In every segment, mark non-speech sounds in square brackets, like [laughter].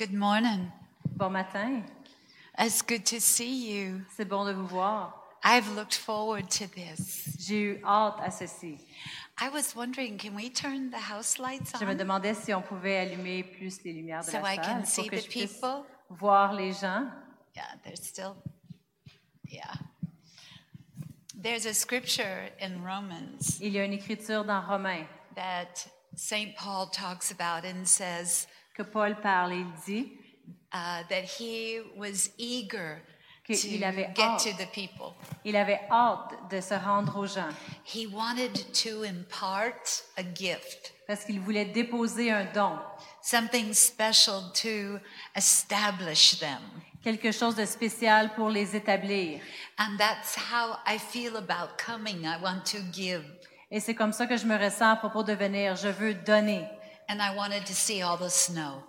Good morning. Bon matin. It's good to see you. C'est bon de vous voir. I've looked forward to this. J'ai eu hâte à ceci. I was wondering, can we turn the house lights on? Je me demandais si on pouvait allumer plus les lumières de so la I salle can pour see que the je puisse people? voir les gens. Yeah, there's still, yeah. There's a scripture in Romans Il y a une écriture dans Romains that St. Paul talks about and says que Paul parle il dit uh, that he was eager Que to il avait get hâte. to the people. il avait hâte de se rendre aux gens He wanted to impart a gift. parce qu'il voulait déposer un don, something special to establish them. quelque chose de spécial pour les établir. And that's how I feel about coming. I want to give. Et c'est comme ça que je me ressens à propos de venir. Je veux donner. And I wanted to see all the snow.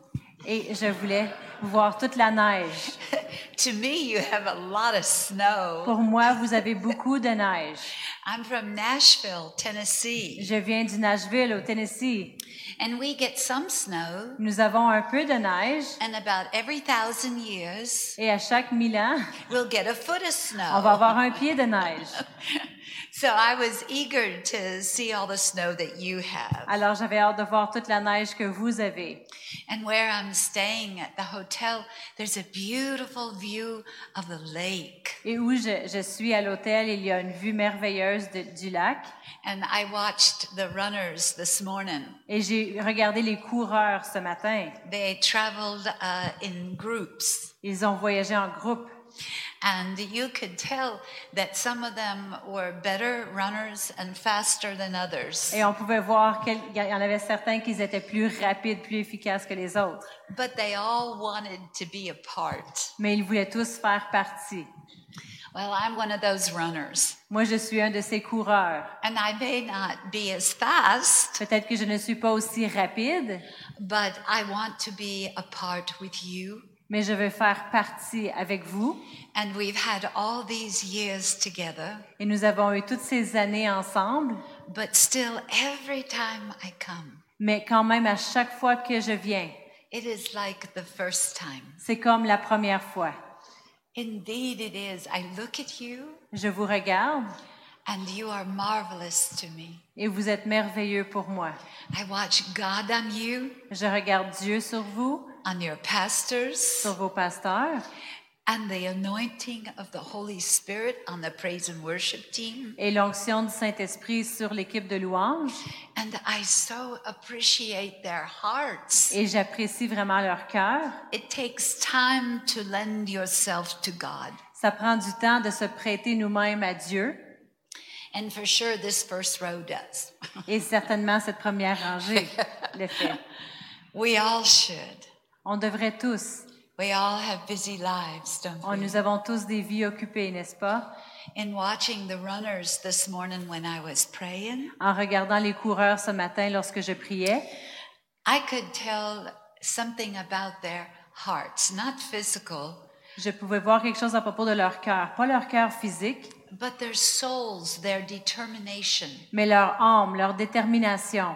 Et je voulais voir toute la neige. [laughs] to me, you have a lot of snow. Pour moi, vous avez beaucoup de neige. [laughs] I'm from Nashville, Tennessee, Je viens du Nashville, au Tennessee. and we get some snow. Nous avons un peu de neige And about every thousand years, et à chaque mille ans, we'll get a foot of on va snow. avoir un pied de neige. [laughs] So I was eager to see all the snow that you have. Alors j'avais hâte de voir toute la neige que vous avez. And where I'm staying at the hotel, there's a beautiful view of the lake. Et où je, je suis à l'hôtel, il y a une vue merveilleuse de- du lac. And I watched the runners this morning. Et j'ai regardé les coureurs ce matin. They traveled uh, in groups. Ils ont voyagé en groupe. And you could tell that some of them were better runners and faster than others. Et on pouvait voir qu'il y en avait certains qui étaient plus rapides, plus efficaces que les autres. But they all wanted to be a part. Mais ils voulaient tous faire partie. Well, I'm one of those runners. Moi, je suis un de ces coureurs. And I may not be as fast, Peut-être que je ne suis pas aussi rapide, but I want to be a part with you. Mais je veux faire partie avec vous. And we've had all these years together, Et nous avons eu toutes ces années ensemble, but still, every time I come, mais quand même, à chaque fois que je viens, it is like the first time. c'est comme la première fois. Indeed, it is. I look at you, Je vous regarde and you are marvelous to me. et vous êtes merveilleux pour moi. I watch God on you, Je regarde Dieu sur vous, on your pastors, sur vos pasteurs, and the anointing of the Holy Spirit on the praise and worship team. et l'onction du Saint-Esprit sur l'équipe de louanges. And I so appreciate their hearts. Et j'apprécie vraiment leur cœur. It takes time to lend yourself to God. Ça prend du temps de se prêter nous-mêmes à Dieu. And for sure, this first row does. Et certainement, cette première rangée [laughs] le fait. We all should. On devrait tous. We all have busy lives, don't On- we? nous avons tous des vies occupées, n'est-ce pas? In watching the runners this morning when I was praying, En regardant les coureurs ce matin lorsque je priais, I could tell something about their hearts, not physical, je pouvais voir quelque chose à propos de leur cœur. Pas leur cœur physique, but their souls, their determination. mais leur âme, leur détermination.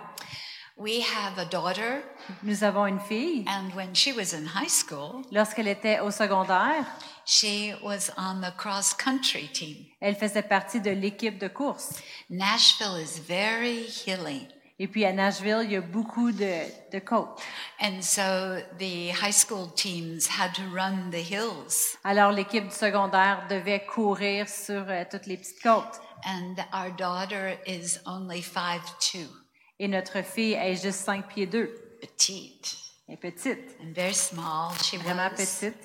We have a daughter, Nous avons une fille. and when she was in high school, Lorsqu'elle était au secondaire, she was on the cross country team. elle faisait partie de l'équipe de course. Nashville is very hilly. Et puis à Nashville, il y a beaucoup de, de côtes. And so the high school teams had to run the hills. Alors l'équipe du secondaire devait courir sur euh, toutes les petites côtes. And our daughter is only five two, Et notre fille est juste 5 pieds 2. petite Elle est petite, and very small. She vraiment was. petite.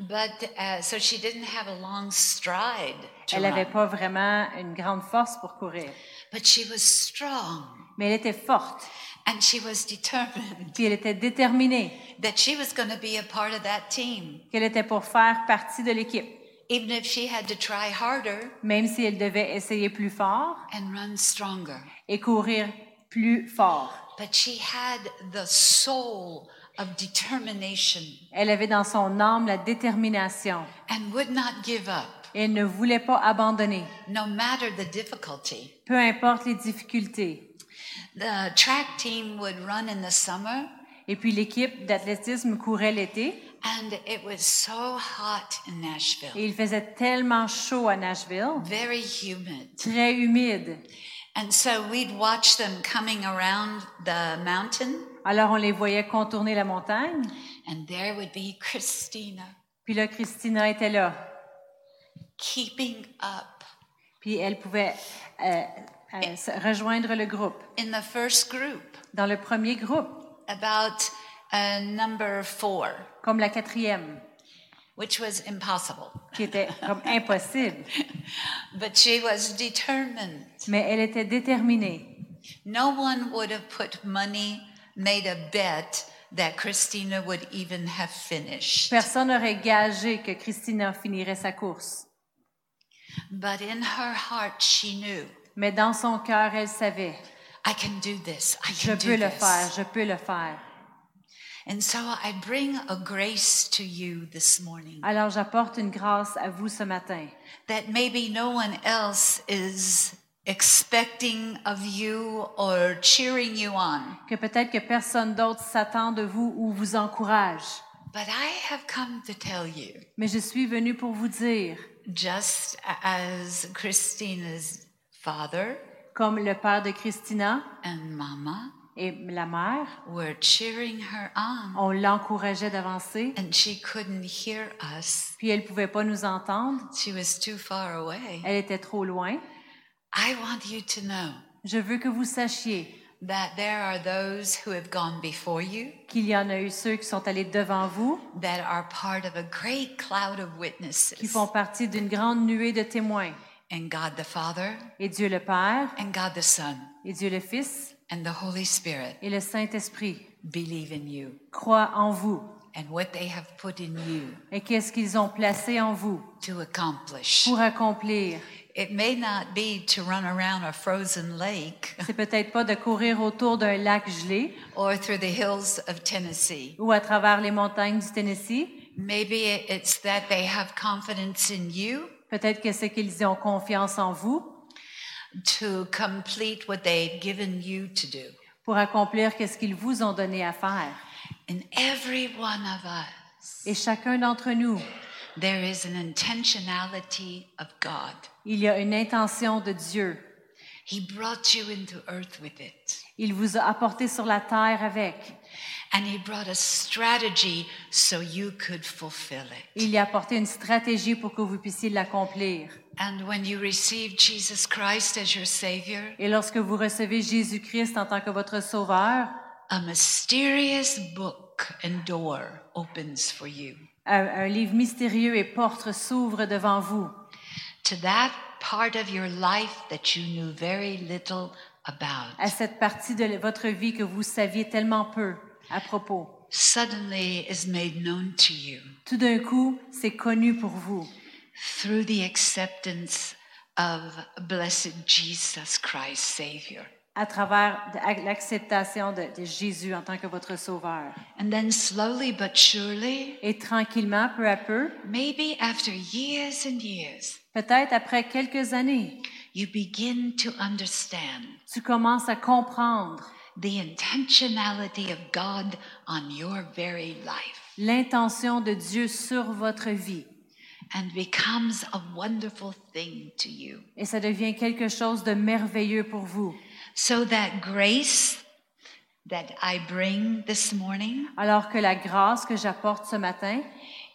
But uh, so she didn't have a long stride to Elle n'avait pas vraiment une grande force pour courir. but she was strong Mais elle était forte, and she was determined puis elle était déterminée, that she was going to be a part of that team, qu'elle était pour faire partie de l'équipe. even if she had to try harder Même si elle devait essayer plus fort and run stronger. et courir plus fort. But she had the soul of determination Elle avait dans son âme la détermination. and would not give up, Et elle ne voulait pas abandonner, no matter the difficulty. peu importe les difficultés. The track team would run in the summer Et puis l'équipe d'athlétisme courait l'été and it was so hot in Nashville, et il faisait tellement chaud à Nashville, very humid. très humide. And so we'd watch them coming around the mountain, Alors on les voyait contourner la montagne. and there would be Christina Puis là, Christina était là. keeping up. Puis elle pouvait euh, euh, rejoindre le groupe. In the first group, Dans le premier groupe, about uh, number four, comme la quatrième, which was impossible. Qui était comme impossible. [laughs] But she was determined. Mais elle était déterminée. No one would have put money, made a bet that Christina would even have finished. Personne n'aurait gagé que Christina finirait sa course. But in her heart, she knew, Mais dans son cœur, elle savait, I can do this. I je can peux do le faire, this. je peux le faire. Alors j'apporte une grâce à vous ce matin, that maybe no one else is expecting of you or cheering you on. que peut-être que personne d'autre s'attend de vous ou vous encourage. But I have come to tell you, Mais je suis venue pour vous dire, just as Christina's father comme le père de Christina and mama et la mère, were cheering her on, on l'encourageait d'avancer, and she couldn't hear us. puis elle pouvait pas nous entendre, She was too far away. elle était trop loin. I want you to know Je veux que vous sachiez that there are those who have gone before you qu'il y en a eu ceux qui sont allés devant vous, that are part of a great cloud of qui font partie d'une grande nuée de témoins. And God the Father, Et Dieu le Père, and God the Son, et Dieu le Fils, and the Holy Spirit et le Saint-Esprit believe in you croient en vous. and what they have put in you Et qu'est-ce qu'ils ont placé en vous to accomplish. pour accomplir? It may not be to run around a frozen lake C'est peut-être pas de courir autour d'un lac gelé or through the hills of Tennessee. ou à travers les montagnes du Tennessee. Maybe it's that they have confidence in you Peut-être que c'est qu'ils ont confiance en vous to complete what they've given you to do. pour accomplir qu'est-ce qu'ils vous ont donné à faire. In every one of us, Et chacun d'entre nous, there is an intentionality of God. il y a une intention de Dieu. He brought you into earth with it. Il vous a apporté sur la terre avec. And He brought a strategy so you could fulfill it. Il y a apporté une stratégie pour que vous puissiez l'accomplir. And when you receive Jesus Christ as your Savior, Et lorsque vous recevez Jésus-Christ en tant que votre sauveur, a mysterious book and door opens for you. un, un livre mystérieux et porte s'ouvre devant vous. To that part of your life that you knew very little about. à cette partie de votre vie que vous saviez tellement peu à propos. suddenly is made known to you Tout d'un coup, c'est connu pour vous through the acceptance of blessed Jesus Christ, Savior. à travers l'acceptation de, de Jésus en tant que votre sauveur. And then slowly but surely, Et tranquillement, peu à peu, maybe after years and years, peut-être après quelques années, you begin to understand tu commences à comprendre the intentionality of God on your very life l'intention de Dieu sur votre vie. Et ça devient quelque chose de merveilleux pour vous. So that grace that I bring this morning Alors que la grâce que j'apporte ce matin,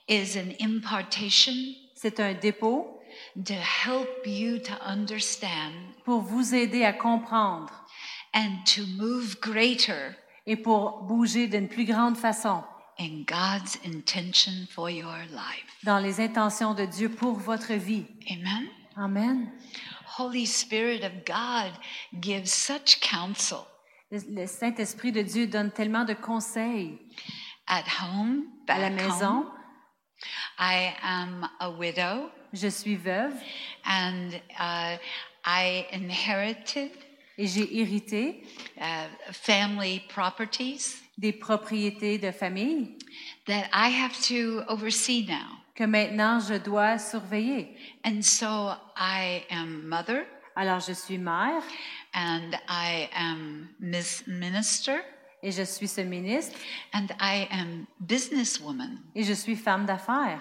is an impartation c'est un dépôt to help you to understand pour vous aider à comprendre and to move greater et pour bouger d'une plus grande façon in God's intention for your life. dans les intentions de Dieu pour votre vie. Amen. Amen. Holy Spirit of God gives such counsel Le, Saint-Esprit de Dieu donne tellement de conseils at home, à la maison. home. I am a widow Je suis veuve and uh, I inherited et j'ai hérité uh, family properties des propriétés de famille that I have to oversee now. que maintenant je dois surveiller. And so I am mother Alors je suis mère and I am Miss Minister Et je suis ce ministre and I am businesswoman. et je suis femme d'affaires.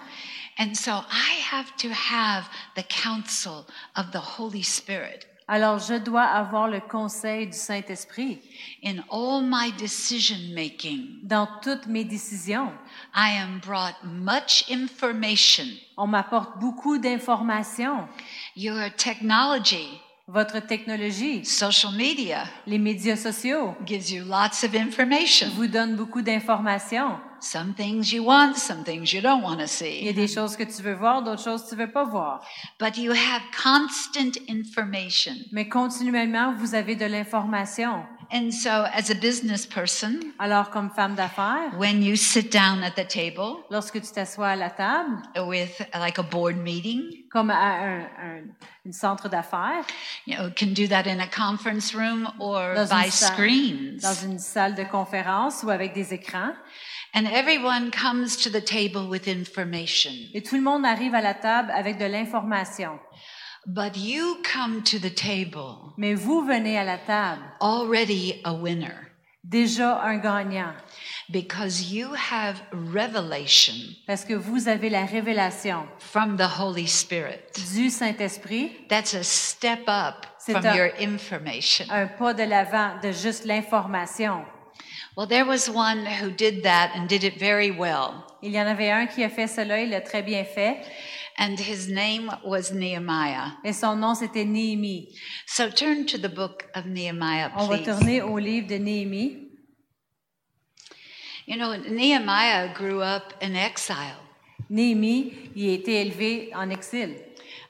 And so I have to have the counsel of the Holy Spirit Alors je dois avoir le conseil du Saint-Esprit in all my decision making. dans toutes mes décisions. I am brought much information. On m'apporte beaucoup d'informations. Your technology, Votre technologie, social media les médias sociaux gives you lots of information. vous donnent beaucoup d'informations. Some things you want, some things you don't want to Il y a see. des choses que tu veux voir, d'autres choses que tu veux pas voir. But you have constant information. Mais continuellement, vous avez de l'information. And so, as a business person, Alors, comme femme d'affaires, when you sit down at the table lorsque tu t'assois à la table, with like a board meeting, comme à un, un- une centre d'affaires, you know, can do that in a conference room or by salle. screens. dans une salle de conférence ou avec des écrans, And everyone comes to the table with information. et tout le monde arrive à la table avec de l'information. But you come to the table Mais vous venez à la table already a winner déjà un gagnant because you have revelation parce que vous avez la révélation from the Holy Spirit. du Saint-Esprit, That's a step up C'est from un- your information. un pas de l'avant de juste l'information. Well, there was one who did that and did it very well. Il y en avait un qui a fait cela, il l'a très bien fait, And his name was Nehemiah. et son nom c'était Néhémie. So turn to the book of Nehemiah, On va tourner au livre de Néhémie. You know, Nehemiah grew up in exile. Néhémie, il a été élevé en exil.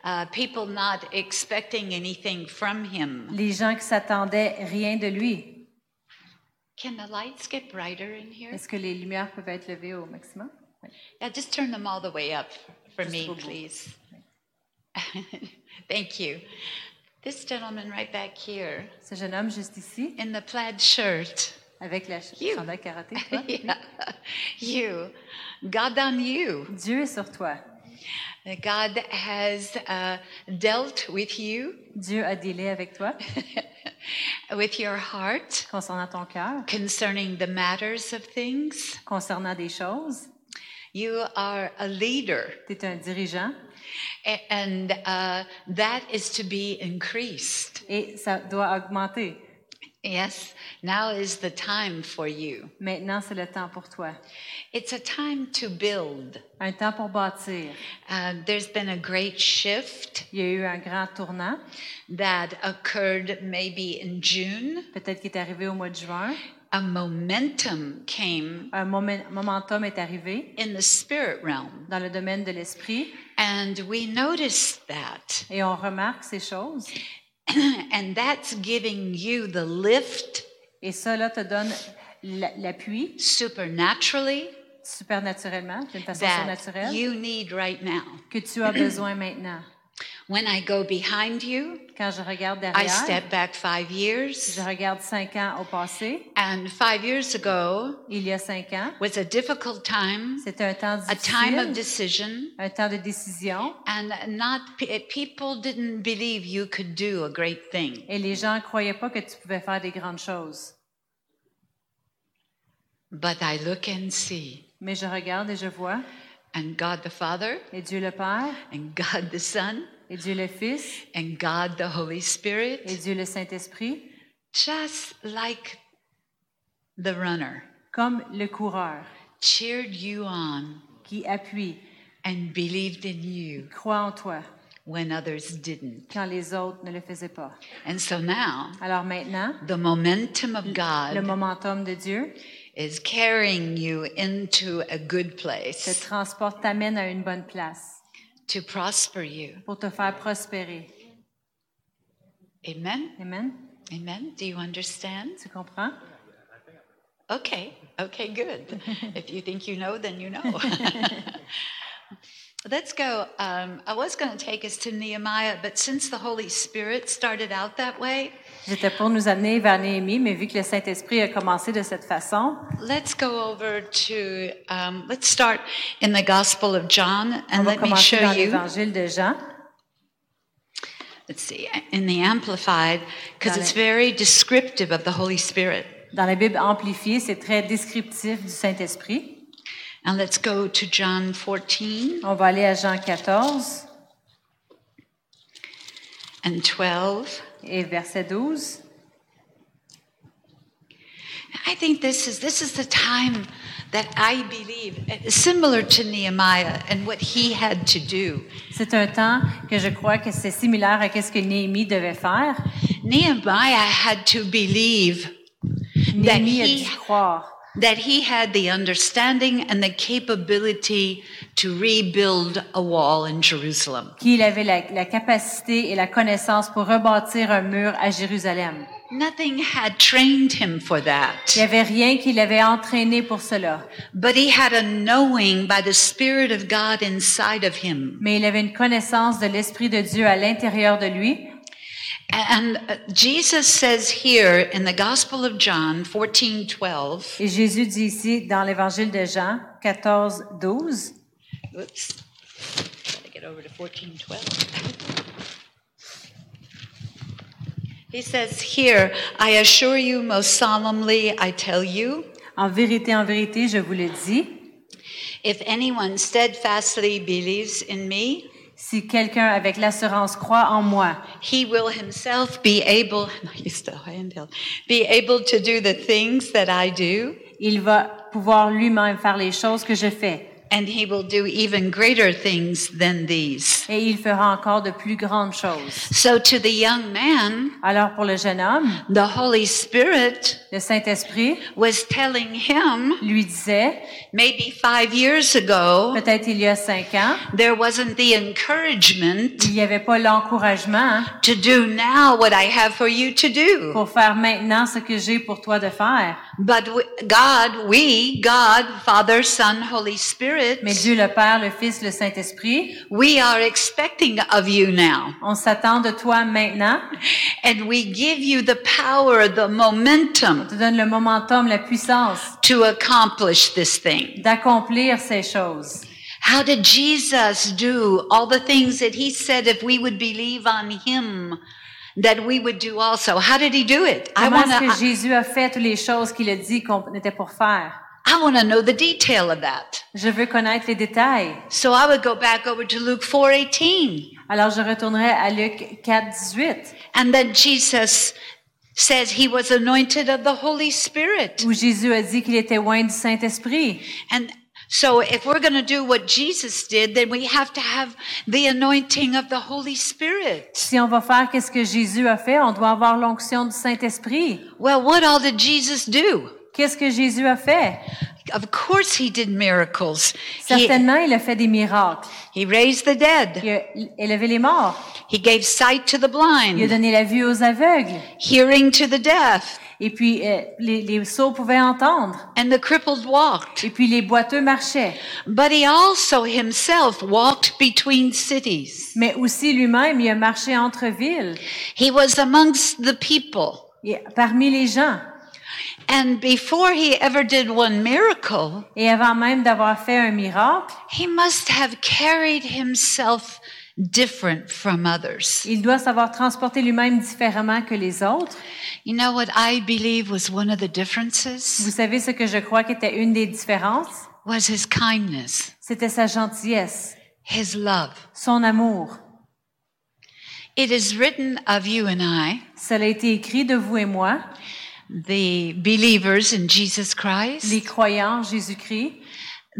Uh, people not expecting anything from him. Les gens qui s'attendaient rien de lui. Can the lights get brighter in here? Est-ce que les lumières peuvent être levées au maximum? Oui. Yeah, just turn them all the way up for Just me, please. [laughs] Thank you. This gentleman right back here Ce jeune homme juste ici, in the plaid shirt. avec la You. chandail karaté, toi? [laughs] yeah, you. God on you. Dieu est sur toi. God has uh, dealt with you, Dieu a délai avec toi [laughs] with your heart concernant ton cœur, concerning the matters of things. concernant des choses. You are a leader, Tu es un dirigeant and uh, that is to be increased. et ça doit augmenter. Yes, now is the time for you. Maintenant, c'est le temps pour toi. It's a time to build. Un temps pour bâtir. Uh, there's been a great shift Il y a eu un grand tournant, that occurred maybe in June. peut-être qu'il est arrivé au mois de juin. A momentum came Un moment- momentum est arrivé in the spirit realm, dans le domaine de l'esprit and we noticed that. et on remarque ces choses. [coughs] and that's giving you the lift Et ça, là, te donne la- l'appui supernaturally supernaturellement, d'une façon surnaturelle, you need right now. que tu as besoin maintenant. When I go behind you, Quand je regarde I step back five years. je regarde cinq ans au passé. And five years ago Il y a cinq ans, was a difficult time, c'était un temps a time of decision, un temps de décision, and not people didn't believe you could do a great thing. et les gens croyaient pas que tu pouvais faire des grandes choses. But I look and see, Mais je regarde et je vois, and God the Father, et Dieu le Père, and God the Son, et Dieu le Fils, and God the Holy et Spirit, Dieu le Saint-Esprit, just like the runner, comme le coureur. Cheered you on. Qui appuie, and believed in you croit en toi, when others didn't. quand les autres ne le faisaient pas. And so now, Alors maintenant, the momentum of le God momentum de Dieu is carrying you into a good te place transporte, t'amène à une bonne place to prosper you. pour te faire prospérer. Amen? Amen? Amen? Do you understand? Tu comprends? Okay, okay, good. [laughs] if you think you know, then you know. [laughs] [laughs] Let's go. Um, I was going to take us to Nehemiah, but since the Holy Spirit started out that way, J'étais pour nous amener vers Néhémie, mais vu que le Saint-Esprit a commencé de cette façon, let's go over to, um, let's start in the Gospel of John and let me show dans you. l'Évangile de Jean. Let's see, in the Amplified, because it's it. very descriptive of the Holy Spirit. Dans la Bible amplifiée, c'est très descriptif du Saint-Esprit. And let's go to John 14 On va aller à Jean 14 and 12. Et verset 12. I think this is this is the time that I believe similar to Nehemiah and what he had to do. C'est un temps que je crois que c'est similaire à qu'est-ce que Néhémie devait faire. Nehemiah had to believe that Néhémie a he dû croire that he had the understanding and the capability to rebuild a wall in Jerusalem. qu'il avait la, la capacité et la connaissance pour rebâtir un mur à Jérusalem. Nothing had trained him for that. Il n'y avait rien qui l'avait entraîné pour cela, But he had a knowing by the Spirit of God inside of him. mais il avait une connaissance de l'Esprit de Dieu à l'intérieur de lui. And uh, Jesus says here in the Gospel of John 14 12, Et Jésus dit ici dans l'Évangile de Jean 14, 12, oops, gotta get over to 14 12. He says here, I assure you most solemnly, I tell you, En vérité, en vérité, je vous le dis, if anyone steadfastly believes in me, si quelqu'un avec l'assurance croit en moi, he will himself be able, [laughs] be able to do the things that I do, il va pouvoir lui-même faire les choses que je fais. And he will do even greater things than these. Et il fera encore de plus grandes choses. So to the young man, Alors pour le jeune homme, the Holy Spirit le Saint-Esprit was telling him lui disait, maybe five years ago, peut-être il y a cinq ans, there wasn't the encouragement il n'y avait pas l'encouragement to do now what I have for you to do. pour faire maintenant ce que j'ai pour toi de faire. But we, God, we, God, Father, Son, Holy Spirit, Mais Dieu le Père, le Fils, le Saint-Esprit, we are expecting of you now. on s'attend de toi maintenant. And we give you the power, the momentum On te donne le momentum, la puissance to accomplish this thing. d'accomplir ces choses. How did Jesus do all the things that he said if we would believe on him that we would do also? How did he do it? I Comment want est-ce que to Jésus a fait toutes les choses qu'il a dit qu'on était pour faire? I want to know the detail of that. Je veux connaître les détails. So I would go back over to Luke 4:18 Alors je retournerai à Luc 4, 18, and then Jesus says he was anointed of the Holy Spirit. où Jésus a dit qu'il était loin du Saint-Esprit. And so if we're going to do what Jesus did, then we have to have the anointing of the Holy Spirit. Si on va faire qu'est-ce que Jésus a fait, on doit avoir l'onction du Saint-Esprit. Well, what all did Jesus do? Qu'est-ce que Jésus a fait? Of course he did miracles. He, Certainement, il a fait des miracles. he raised the dead. Il a élevé les morts. He gave sight to the Il a blind, donné la vue aux aveugles. hearing to the deaf, Et puis, euh, les, les sourds pouvaient entendre. and the crippled walked. Et puis, les boiteux marchaient. But he also himself walked between cities. Mais aussi, lui-même, il a marché entre villes, He was amongst the people. et parmi les gens. And before he ever did one miracle, Et avant même d'avoir fait un miracle, he must have carried himself different from others. il doit savoir transporter lui-même différemment que les autres. You know what I believe was one of the differences? Vous savez ce que je crois qu'était une des différences? Was his kindness, C'était sa gentillesse, his love. son amour. It is written of you and I, Cela a été écrit de vous et moi, the believers in Jesus Christ, les croyants en Jésus-Christ,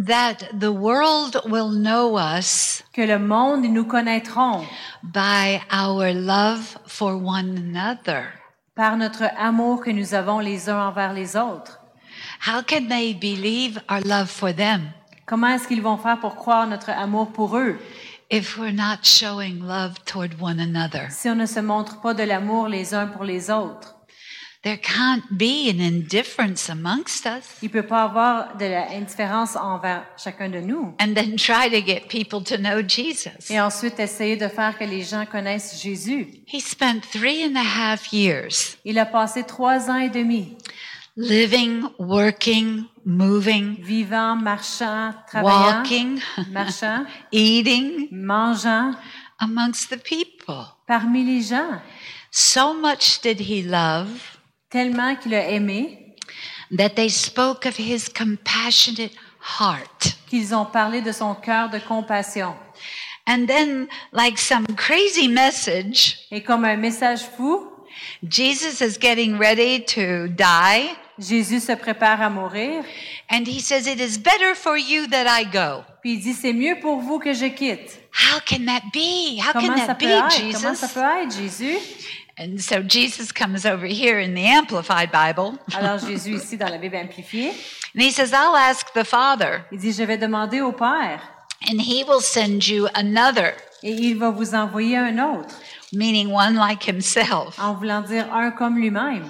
that the world will know us que le monde nous connaîtront by our love for one another. par notre amour que nous avons les uns envers les autres. How can they believe our love for them? Comment est-ce qu'ils vont faire pour croire notre amour pour eux? If we're not showing love toward one another? si on ne se montre pas de l'amour les uns pour les autres? There can't be an indifference amongst us. Il peut pas avoir de l'indifférence envers chacun de nous. And then try to get people to know Jesus. Et ensuite, essayer de faire que les gens connaissent Jésus. He spent three and a half years Il a passé trois ans et demi, living, working, moving, vivant, marchant, travaillant, walking, marchant, [laughs] eating mangeant, amongst the people. parmi les gens. So much did he love Tellement qu'il a aimé that they spoke of his compassionate heart. qu'ils ont parlé de son cœur de compassion. And then, like some crazy message, Et comme un message fou, Jesus is getting ready to die. Jésus se prépare à mourir, And he says, It is better for you that I go. puis il dit, c'est mieux pour vous que je quitte. How can that be? How can Comment ça that be, être? Comment ça Jesus? peut être, Jésus? And so Jesus comes over here in the Amplified Bible. Alors [laughs] Jésus ici dans la Bible amplifiée, And he says, I'll ask the Father, il dit, je vais demander au Père, and he will send you another, et il va vous envoyer un autre, meaning one like himself. en voulant dire un comme lui-même.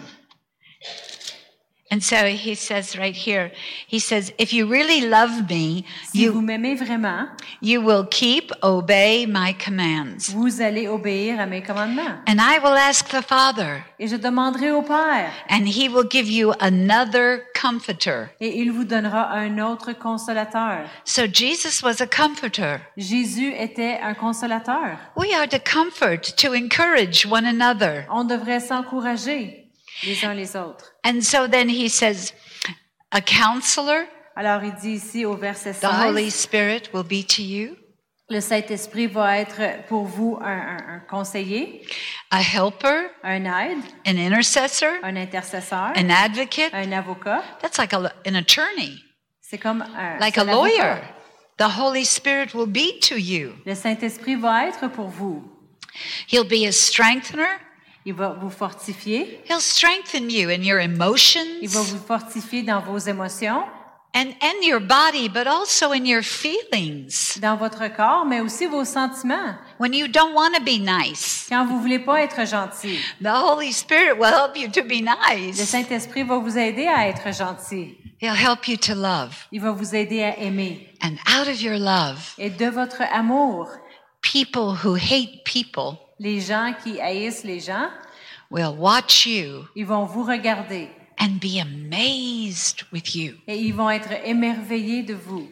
And so he says right here, he says, If you really love me, Si vous you, m'aimez vraiment, you will keep, obey my commands. vous allez obéir à mes commandements. And I will ask the Father, Et je demanderai au Père, and he will give you another comforter. et il vous donnera un autre consolateur. So Jesus was a comforter. Jésus était un consolateur. We are to comfort, to encourage one another. On devrait s'encourager les uns les autres. And so then he says, a counselor, Alors il dit ici au verset the Holy Spirit will be to you, le Saint-Esprit va être pour vous un, un- un conseiller, a helper, un aide, an intercessor, un intercesseur, an advocate. un avocat. That's like a, an attorney, C'est comme un, like a lawyer. The Holy Spirit will be to you. Le Saint-Esprit va être pour vous. He'll be a strengthener. Il va vous fortifier. He'll strengthen you in your Il va emotions vous fortifier dans vos émotions, and, and your body, but also in your feelings. dans votre corps, mais aussi vos sentiments. When you don't want to be nice, Quand vous voulez pas être gentil, the Holy Spirit will help you to be le nice. Saint-Esprit va vous aider à être gentil. He'll help you to love. Il va vous aider à aimer. And out of your love, Et de votre amour, people who hate people les gens qui haïssent les gens, will watch you ils vont vous regarder and be amazed with you. et ils vont être émerveillés de vous.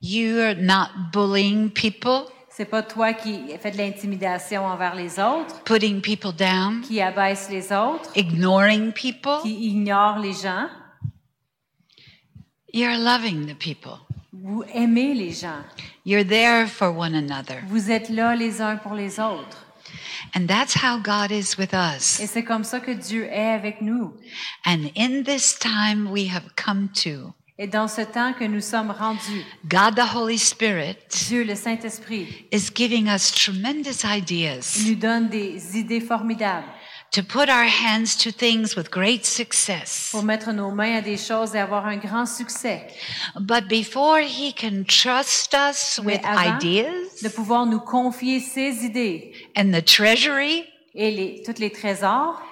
You're not bullying people, C'est pas toi qui fais de l'intimidation envers les autres, putting people down, qui abaisse les autres, ignoring people. qui ignore les gens. You're loving the people. Vous aimez les gens. You're there for one another. Vous êtes là les uns pour les autres. And that's how God is with us. Et c'est comme ça que Dieu est avec nous. And in this time we have come to, Et dans ce temps que nous sommes rendus, God the Holy Spirit Dieu, le Saint-Esprit, is giving us tremendous il ideas nous donne des idées formidables to put our hands to things with great success. pour mettre nos mains à des choses et avoir un grand succès. But before He can trust us Mais with avant de ideas pouvoir nous confier ces idées and the treasury, et les, tous les trésors,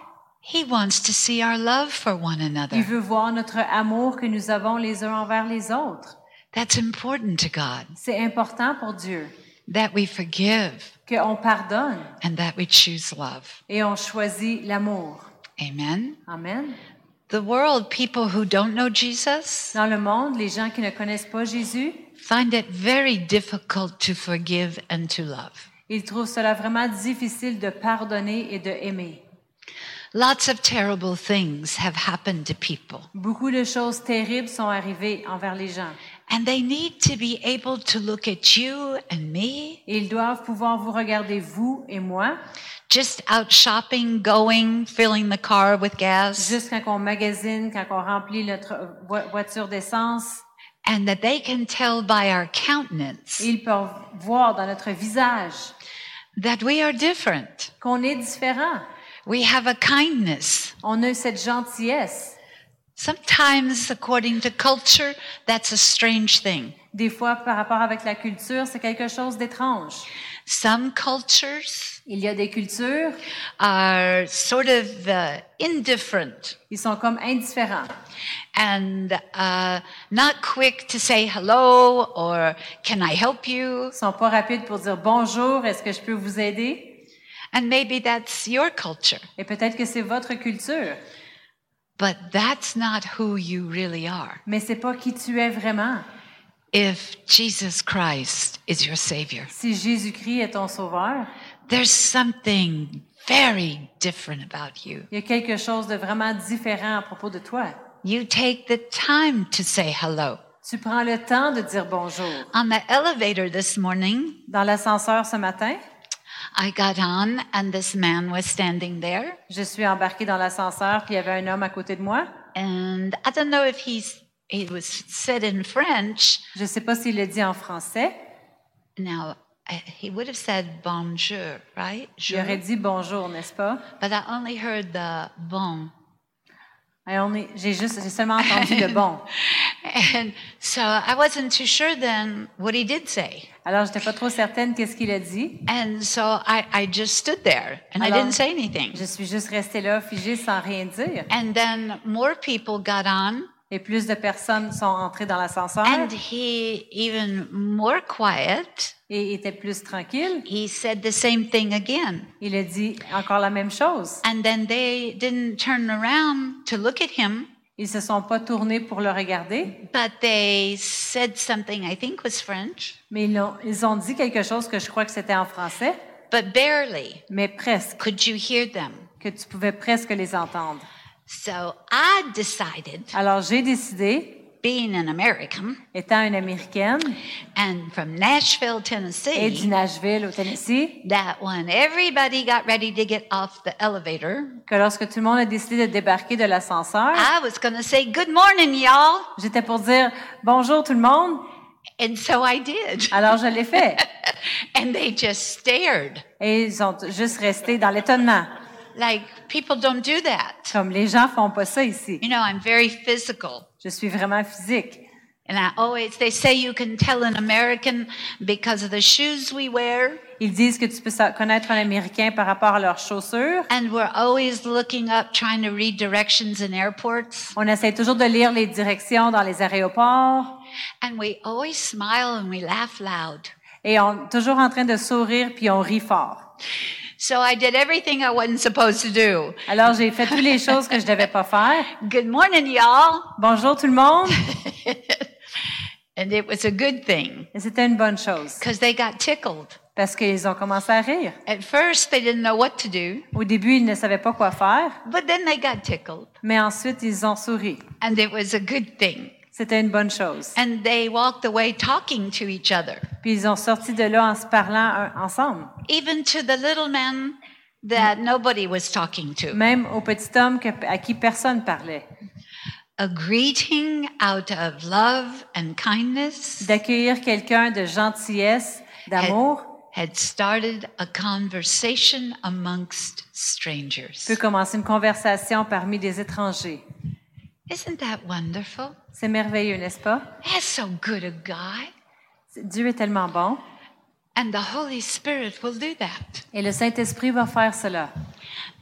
He wants to see our love for one il another. veut voir notre amour que nous avons les uns envers les autres. That's important to God, C'est important pour Dieu that we forgive qu'on pardonne and that we choose love. et on choisit l'amour. Amen. Amen. The world, people who don't know Jesus, Dans le monde, les gens qui ne connaissent pas Jésus, find it very difficult to forgive and to love. ils trouvent cela vraiment difficile de pardonner et de aimer. Lots of terrible things have happened to people, Beaucoup de choses terribles sont arrivées envers les gens. And they need to be able to look at you and me, Et ils doivent pouvoir vous regarder, vous et moi, just out shopping, going, filling the car with gas, juste quand on magasine, quand on remplit notre vo- voiture d'essence. and that they can tell by our countenance Ils peuvent voir dans notre visage that we are different. qu'on est différent. We have a kindness. On a cette gentillesse. Sometimes, according to culture, that's a strange thing. Des fois, par rapport avec la culture, c'est quelque chose d'étrange. Some cultures Il y a des cultures, are sort of uh, indifferent ils sont comme indifférents. and uh, not quick to say hello or can I help you? Ils sont pas rapides pour dire bonjour, est-ce que je peux vous aider? And maybe that's your culture, Et peut-être que c'est votre culture, but that's not who you really are. mais c'est pas qui tu es vraiment. If Jesus Christ is your Savior, Si Jésus-Christ est ton sauveur, there's something very different about you. il y a quelque chose de vraiment différent à propos de toi. You take the time to say hello. Tu prends le temps de dire bonjour. On the elevator this morning, Dans l'ascenseur ce matin, I got on and this man was standing there. je suis embarquée dans l'ascenseur, puis il y avait un homme à côté de moi. And I don't know if he's, it was said in French. Je ne sais pas s'il le dit en français. Now, he would have said bonjour, right? Il aurait dit bonjour, n'est-ce pas? But I only heard the bon. Et on est- J'ai juste, j'ai seulement entendu le bon. [laughs] And so I wasn't too sure then what he did say. Alors, j'étais pas trop certaine qu'est-ce qu'il a dit. And so I, I just stood there and I Alors- didn't say anything. Je suis juste restée là, figée, sans rien dire. And then more people got on Et plus de personnes sont entrées dans l'ascenseur and he even more quiet. et étaient plus tranquilles. He said the same thing again. Il a dit encore la même chose. And then they didn't turn around to look at him, Ils se sont pas tournés pour le regarder, but they said something I think was French, mais ils ont, ils ont dit quelque chose que je crois que c'était en français, but barely mais presque, could you hear them. que tu pouvais presque les entendre. So I decided, Alors j'ai décidé, being an American étant une Américaine and from Nashville, et du Tennessee, Nashville au Tennessee, that when everybody got ready to get off the elevator, que lorsque tout le monde a décidé de débarquer de l'ascenseur, I was going to say, Good morning, y'all. j'étais pour dire bonjour tout le monde, And so I did. [laughs] alors je l'ai fait. And they just stared. Et ils ont juste resté dans l'étonnement. Like, people don't do that. Comme les gens font pas ça ici. You know, I'm very physical. Je suis vraiment physique. And I always, they say you can tell an American because of the shoes we wear. Ils disent que tu peux connaître un Américain par rapport à leurs chaussures. And we're always looking up, trying to read directions in airports. On essaie toujours de lire les directions dans les aéroports And we always smile and we laugh loud. et on est toujours en train de sourire puis on rit fort. So I did everything I wasn't supposed to do. Alors j'ai fait toutes les choses que je devais pas faire. Good morning, y'all. Bonjour tout le monde. [laughs] And it was a good thing Et c'était une bonne chose because they got tickled. parce qu'ils ont commencé à rire. At first, they didn't know what to do, Au début, ils ne savaient pas quoi faire, but then they got tickled. mais ensuite ils ont souri. And it was a good thing. C'était une bonne chose. And they walked away talking to each other, Puis ils ont sorti de là en se parlant ensemble. even to the little man that nobody was talking to. Même au petit homme que- à qui personne parlait. A greeting out of love and kindness D'accueillir quelqu'un de gentillesse, d'amour, had started a conversation amongst strangers. peut commencer une conversation parmi des étrangers. Isn't that wonderful? C'est merveilleux, n'est-ce pas? That's so good a guy. Dieu est tellement bon. And the Holy Spirit will do that. Et le Saint-Esprit va faire cela.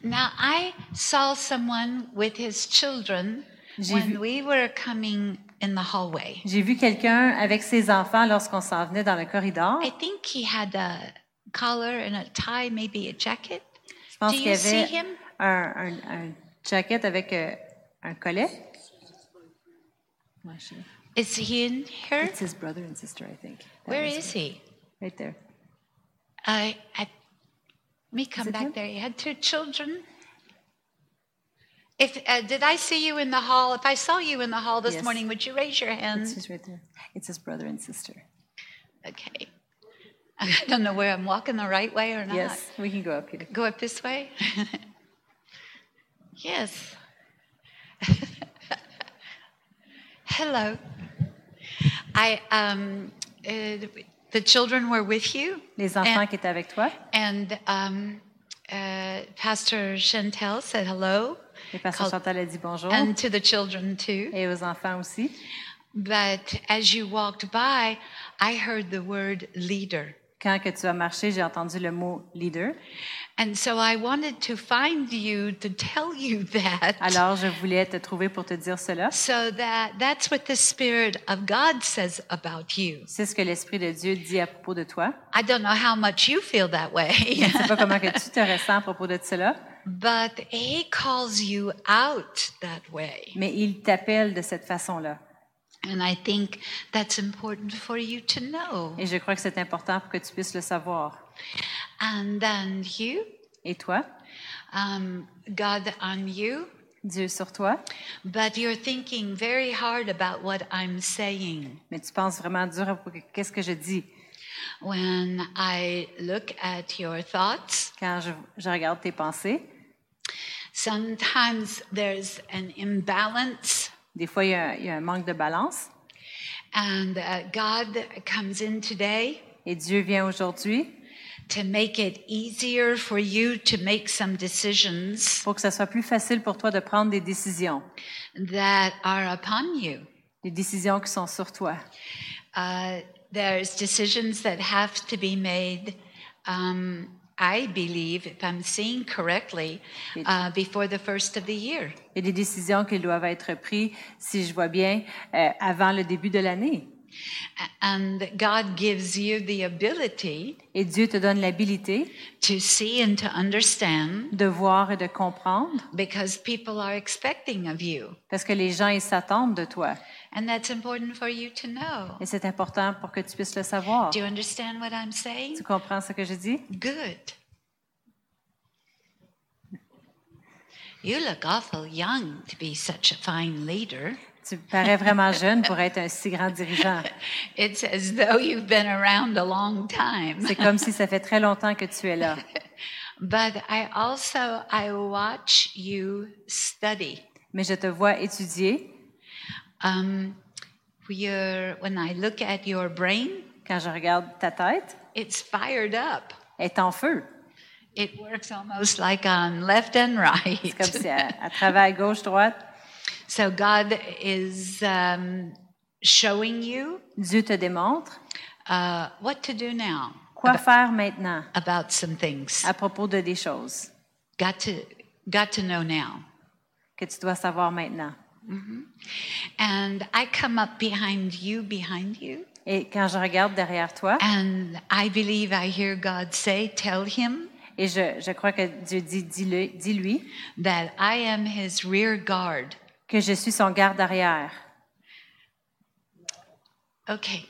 Now, I saw someone with his children J'ai when vu- we were coming in the hallway. J'ai vu quelqu'un avec ses enfants lorsqu'on s'en venait dans le corridor. I think he had a collar and a tie, maybe a jacket. Je pense Do qu'il y you see avait him? un, un, un jacket avec euh, un collet. Is he in here? It's his brother and sister, I think. That Where was he? Right there. I, I, me come back him? there. He had two children. If uh, did I see you in the hall? If I saw you in the hall this Yes. morning, would you raise your It's hand? his right there. It's his brother and sister. Okay. [laughs] I don't know where I'm walking the right way or not. Yes, we can go up here. Go up this way? [laughs] yes. [laughs] Hello. I um uh, the children were with you Les enfants and, qui étaient avec toi, and um uh, Pastor Chantel said hello et Pasteur Chantal a dit bonjour, and to the children too. et aux enfants aussi. But as you walked by, I heard the word leader. Quand que tu as marché, j'ai entendu le mot leader. And so I wanted to find you to tell you [laughs] that. Alors, je voulais te trouver pour te dire cela. So that that's what the Spirit of God says about you. C'est ce que l'Esprit de Dieu dit à propos de toi. I don't know how much you feel that way, [laughs] Je ne sais pas comment que tu te ressens à propos de cela, but He calls you out that way. mais il t'appelle de cette façon-là. Et je crois que c'est important pour que tu puisses le savoir. And then you, Et toi, um, God on you, Dieu sur toi, but you're thinking very hard about what I'm saying. mais tu penses vraiment dur pour qu'est-ce que je dis. When I look at your thoughts, Quand je, je regarde tes pensées, sometimes there's an imbalance, des fois, il y a, il y a un manque de balance. and uh, God comes in today Et Dieu vient aujourd'hui to make it easier for you to make some decisions pour que ce soit plus facile pour toi de prendre des décisions, that are upon you. des décisions qui sont sur toi. Uh, there's decisions that have to be made, um, I believe, if I'm seeing correctly, uh, before the first of the year. Il y a des décisions qui doivent être prises, si je vois bien, euh, avant le début de l'année. And God gives you the ability Et Dieu te donne l'habilité to see and to understand de voir et de comprendre because people are expecting of you. parce que les gens, ils s'attendent de toi. And that's important for you to know. Et c'est important pour que tu puisses le savoir. Do you understand what I'm saying? Tu comprends ce que je dis? Good. You look awful young to be such a fine leader. Tu parais vraiment jeune pour être un si grand dirigeant. [laughs] It's as though you've been around a long time. C'est comme si ça fait très longtemps que tu es là. [laughs] But I also I watch you study. Mais je te vois étudier. Um, you're, when I look at your brain, Quand je regarde ta tête, it's fired up. est en feu. It works almost like on left and right. C'est comme si elle, elle travaille gauche, droite. So God is um, showing you Dieu te démontre uh, what to do now quoi faire maintenant about some things. à propos de des choses Got to got to know now. que tu dois savoir maintenant. And I come up behind you, behind you, Et quand je regarde derrière toi, and I believe I hear God say, "Tell him et je, je crois que Dieu dit, dis-le- dis-lui that I am his rear guard." que je suis son garde arrière. Okay.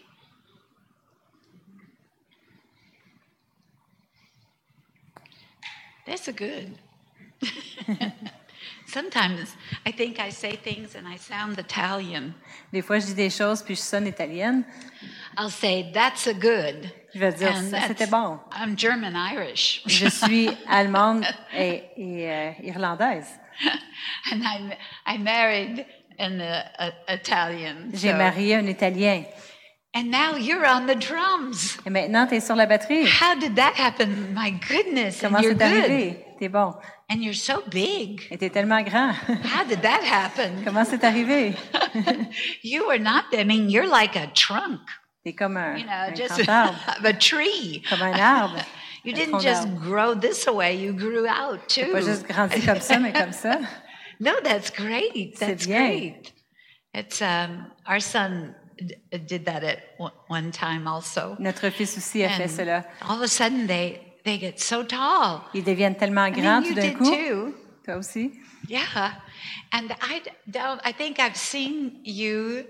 That's a good. [laughs] Sometimes I think I say things and I sound Italian. Des fois, je dis des choses puis je sonne italienne. I'll say, that's a good. Je vais dire, And ça, that's- c'était bon. I'm German Irish. Je suis [laughs] allemande et, et, euh, irlandaise. [laughs] and I, I married an uh, Italian. J'ai so- marié un Italien. And now you're on the drums. Et maintenant, tu es sur la batterie. How did that happen? My goodness. Comment c'est good. arrivé? T'es bon. And you're so big. Et t'es tellement grand. [laughs] How did that happen? Comment c'est arrivé? [laughs] you are not, I mean, you're like a trunk, T'es comme un, you know, un just [laughs] of a tree. Comme un arbre. You Un didn't just d'arbre. grow this way, you grew out too. Pas juste grandi comme ça, mais comme ça. No, that's great. That's great. It's um, our son did that at one- time also. Notre fils aussi a fait And cela. all of a sudden they they get so tall. Ils deviennent tellement I grands tout you d'un coup. too. Toi aussi. Yeah, and I, don't. I think I've seen you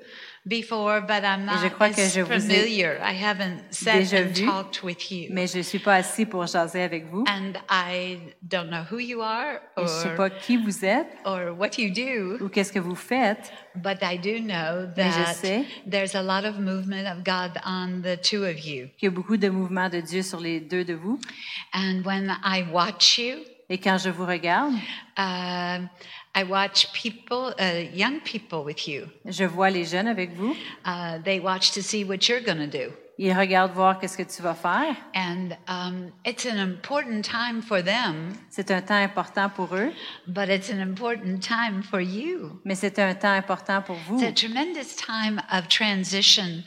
before, but I'm je not crois que je vous familiar. I haven't sat déjà and vu, talked with you, Mais je ne suis pas assis pour jaser avec vous. and I don't know who you are Et je ne sais or pas qui vous êtes or what you do, ou qu'est-ce que vous faites. but I do know Mais je that sais. there's a lot of movement of God on the two of you. qu'il y a beaucoup de mouvements de Dieu sur les deux de vous. And when I watch you, Et quand je vous regarde, um, I watch people, uh, young people with you. je vois les jeunes avec vous. Uh, they watch to see what you're going to do. Ils regardent voir qu'est-ce que tu vas faire. And um, it's an important time for them, C'est un temps important pour eux, but it's an important time for you. mais c'est un temps important pour vous. It's a tremendous time of transition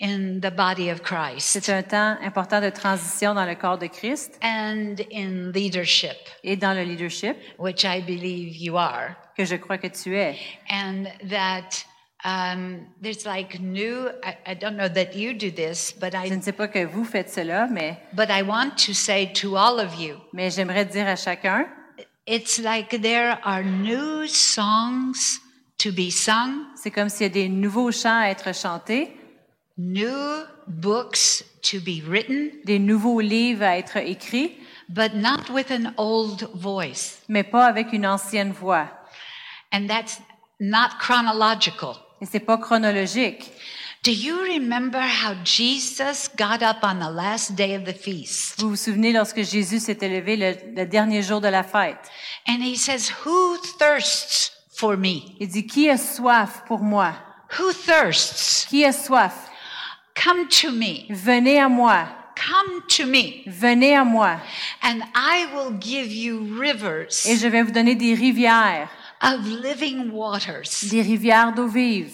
in the body of Christ C'est un temps important de transition dans le corps de Christ and in leadership, et dans le leadership which I believe you are. que je crois que tu es. And that um, there's like new, I, I don't know that you do this, but Je I, ne sais pas que vous faites cela, mais, but I want to say to all of you, mais j'aimerais dire à chacun, it's like there are new songs to be sung c'est comme s'il y a des nouveaux chants à être chantés, new books to be written, des nouveaux livres à être écrits, but not with an old voice. mais pas avec une ancienne voix. And that's not chronological. Et c'est pas chronologique. Do you remember how Jesus got up on the last day of the feast? Vous vous souvenez lorsque Jésus s'était levé le, le dernier jour de la fête? And he says, Who thirsts for me? Il dit, qui a soif pour moi? Who thirsts? Qui a soif? Come to me. Venez à moi. Come to me. Venez à moi. And I will give you rivers Et je vais vous donner des rivières, of living waters. des rivières d'eau vive.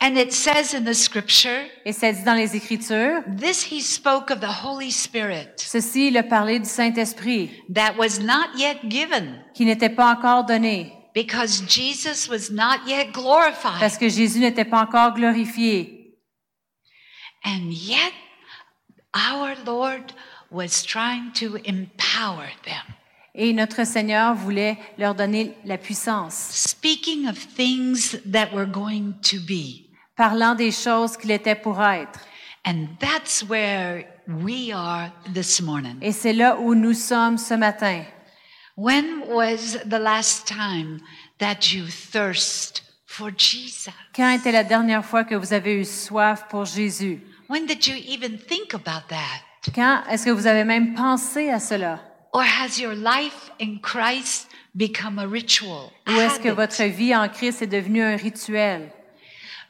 And it says in the scripture, Et c'est dit dans les Écritures, this he spoke of the Holy Spirit ceci, il a parlé du Saint-Esprit, that was not yet given qui n'était pas encore donné, because Jesus was not yet glorified. parce que Jésus n'était pas encore glorifié. And yet, our Lord was trying to empower them. Et notre Seigneur voulait leur donner la puissance, Speaking of things that were going to be. parlant des choses qu'il était pour être. And that's where we are this morning. Et c'est là où nous sommes ce matin. When was the last time that you thirst for Jesus? Quand était la dernière fois que vous avez eu soif pour Jésus? When did you even think about that? Quand est-ce que vous avez même pensé à cela? Or has your life in Christ become a ritual? Ou est-ce que votre vie en Christ est devenue un rituel?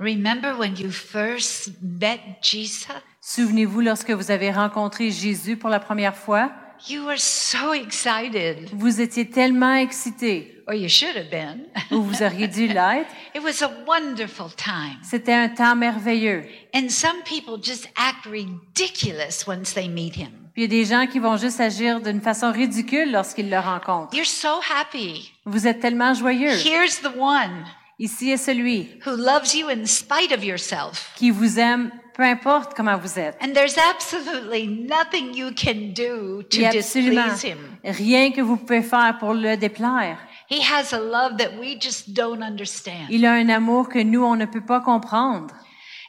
Remember when you first met Jesus? Souvenez-vous lorsque vous avez rencontré Jésus pour la première fois? You were so excited, Vous étiez tellement excité, or you should have been. ou vous auriez dû [laughs] l'être. it was a wonderful time. C'était un temps merveilleux. And some people just act ridiculous once they meet him. Puis il y a des gens qui vont juste agir d'une façon ridicule lorsqu'ils le rencontrent. You're so happy. Vous êtes tellement joyeux. Here's the one Ici est celui who loves you in spite of yourself. qui vous aime, peu importe comment vous êtes. And there's absolutely nothing you can do Il y to a absolument displease him. rien que vous pouvez faire pour le déplaire. He has a love that we just don't understand. Il a un amour que nous, on ne peut pas comprendre.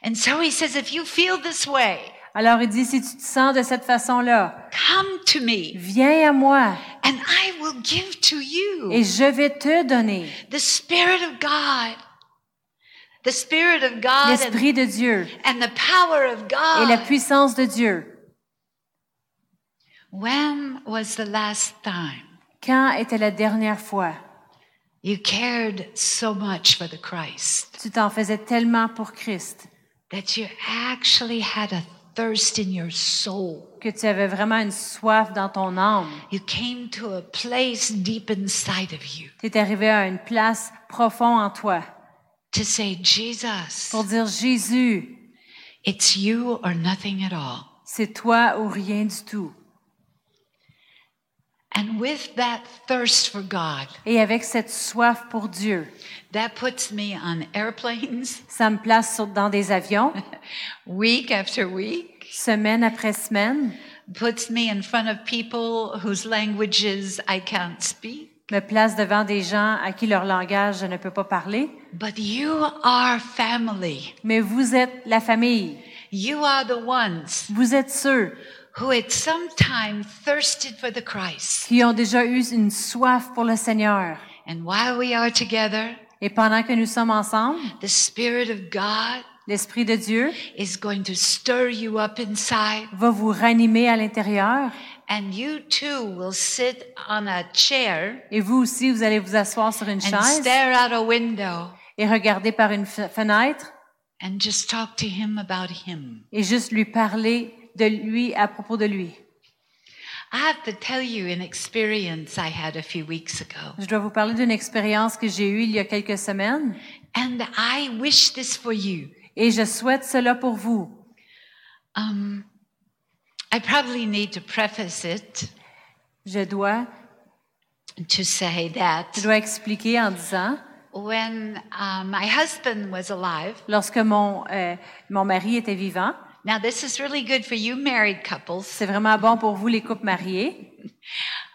And so he says, if you feel this way, Alors il dit, si tu te sens de cette façon-là, come to me viens à moi and I will give to you et je vais te donner the Spirit of God. The Spirit of God and, l'Esprit de Dieu and the power of et la puissance de Dieu. When was the last time Quand était la dernière fois? you cared so much for the Christ Tu t'en faisais tellement pour Christ that you actually had a thirst in your soul? que tu avais vraiment une soif dans ton âme. You came to a place deep inside of you Tu es arrivé à une place profonde en toi to say, Jesus, pour dire Jésus, it's you or nothing at all. c'est toi ou rien du tout. And with that thirst for God, Et avec cette soif pour Dieu, that puts me on airplanes [laughs] ça me place dans des avions, week after week, semaine après semaine, puts me in front of people whose languages I can't speak. Me place devant des gens à qui leur langage je ne peux pas parler. But you are family. Mais vous êtes la famille. You are the ones Vous êtes ceux who at some time thirsted for the Christ. qui ont déjà eu une soif pour le Seigneur. And while we are together, Et pendant que nous sommes ensemble, the Spirit of God l'Esprit de Dieu is going to stir you up inside, va vous ranimer à l'intérieur. And you too will sit on a chair Et vous aussi, vous allez vous asseoir sur une and chaise stare out a window et regarder par une fe- fenêtre and just talk to Him about Him. et juste lui parler de lui à propos de lui. I have to tell you an experience I had a few weeks ago. Je dois vous parler d'une expérience que j'ai eue il y a quelques semaines And I wish this for you. et je souhaite cela pour vous. Um, I probably need to preface it Je dois, to say that je dois expliquer en disant, when uh, my husband was alive, lorsque mon, euh, mon mari était vivant, now this is really good for you married couples. c'est vraiment bon pour vous les couples mariés,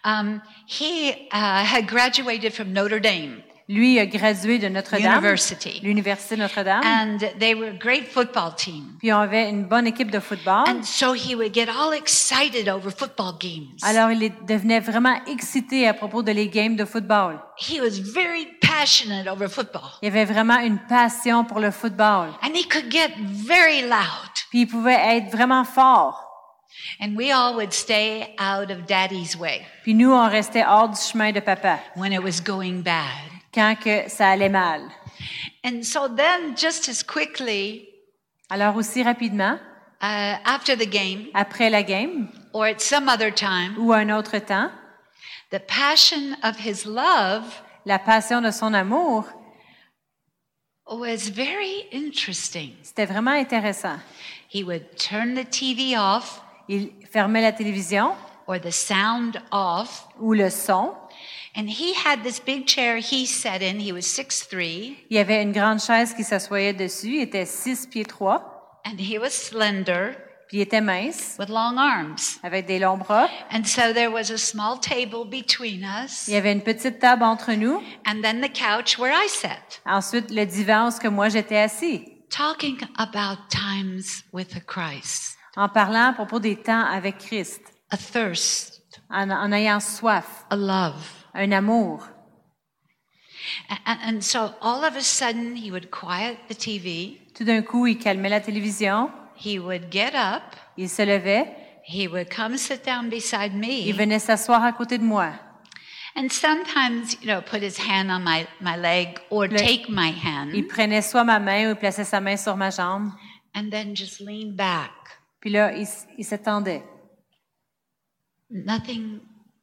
Um, he uh, had graduated from Notre Dame lui a gradué de Notre-Dame, l'Université de Notre-Dame, and they were a great football team. puis on avait une bonne équipe de football. And so he would get all excited over football games. Alors, il devenait vraiment excité à propos de les games de football. He was very passionate passionate over football. Il avait vraiment une passion pour le football. And he could get very loud. Puis il pouvait être vraiment fort. And we all would stay out of daddy's way Puis nous, on restait hors du chemin de papa when it was going bad. Quand que ça allait mal. And so then, just as quickly Alors aussi rapidement, uh, after the game après la game or at some other time, ou un autre temps, the passion of his love la passion de son amour, was very interesting. c'était vraiment intéressant. He would turn the TV off Il fermait la télévision or the sound off, ou le son. And he had this big chair he sat in. He was six three, Il y avait une grande chaise qui s'assoyait dessus. Il était six pieds trois, and he was slender puis il était mince, with long arms. avec des longs bras. And so there was a small table between us, Il y avait une petite table entre nous. and then the couch where I sat, Ensuite, le divan où que moi j'étais assis, talking about times with Christ, en parlant à propos des temps avec Christ, a thirst, en, en ayant soif, a love. Un amour. And, so all of a sudden, he would quiet the TV. Tout d'un coup, il calmait la télévision, He would get up. il se levait, He would come sit down beside il venait s'asseoir à côté de moi. And sometimes, you know, put his hand on my, my leg or Le- take my Il hand prenait soit ma main ou il plaçait sa main sur ma jambe. and then just lean back. Puis là, il, il s'attendait. Nothing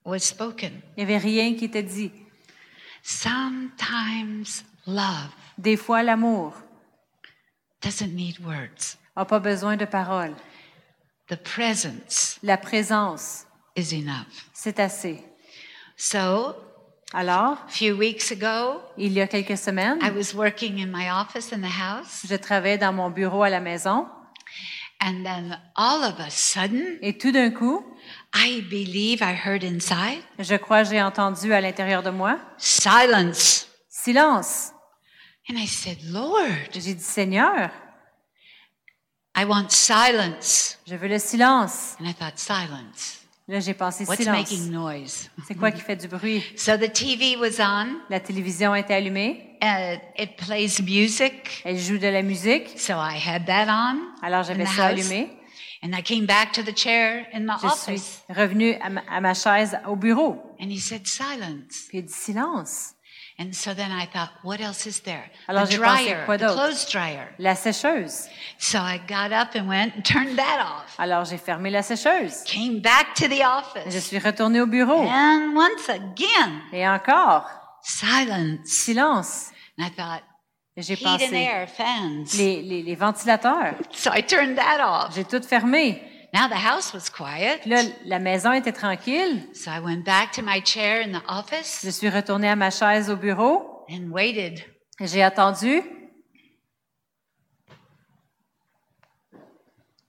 was spoken. Il n'y avait rien qui était dit. Sometimes love Des fois, l'amour doesn't need words. n'a pas besoin de paroles. The presence La présence, is enough. c'est assez. So, Alors, a few weeks ago, il y a quelques semaines, I was working in my office in the house, je travaillais dans mon bureau à la maison and then all of a sudden, et tout d'un coup, I believe I heard inside je crois que j'ai entendu à l'intérieur de moi silence. silence. And I said, Lord, J'ai dit Seigneur, I want silence. je veux le silence. And I thought, silence. Là, j'ai pensé What's silence. making noise? C'est quoi qui fait du bruit? [laughs] So the TV was on. La télévision était allumée, Uh, it plays music. elle joue de la musique. So I had that on. Alors j'avais ça house. allumé. And I came back to the chair in my Je suis office. revenue à ma, à ma chaise au bureau. And he said, silence. Puis il dit silence. And so then I thought, what else is there? Alors the j'ai pensé, dryer, quoi the d'autre? clothes dryer. La sécheuse. So I got up and went and turned that off. Alors j'ai fermé la sécheuse. Came back to the Je office. suis retournée au bureau. And once again, Et encore, silence. silence. And I thought, J'ai fans. les, les, les ventilateurs. So I turned that off. J'ai tout fermé. Now the house was quiet. Là, la maison était tranquille. So I went back to my chair in the Je office suis retournée à ma chaise au bureau. and waited. J'ai attendu,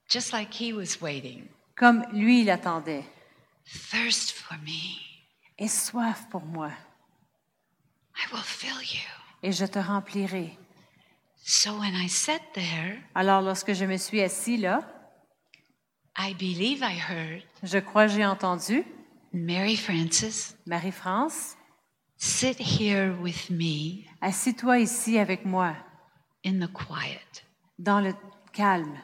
Just like he was waiting. comme lui, il attendait. Thirst for me. Et soif pour moi. I will fill you. Et je te remplirai. So when I sat there, Alors, lorsque je me suis assis là, I believe I heard je crois j'ai entendu Mary Frances, Marie-France, sit here with me assis-toi ici avec moi, in the quiet. dans le calme.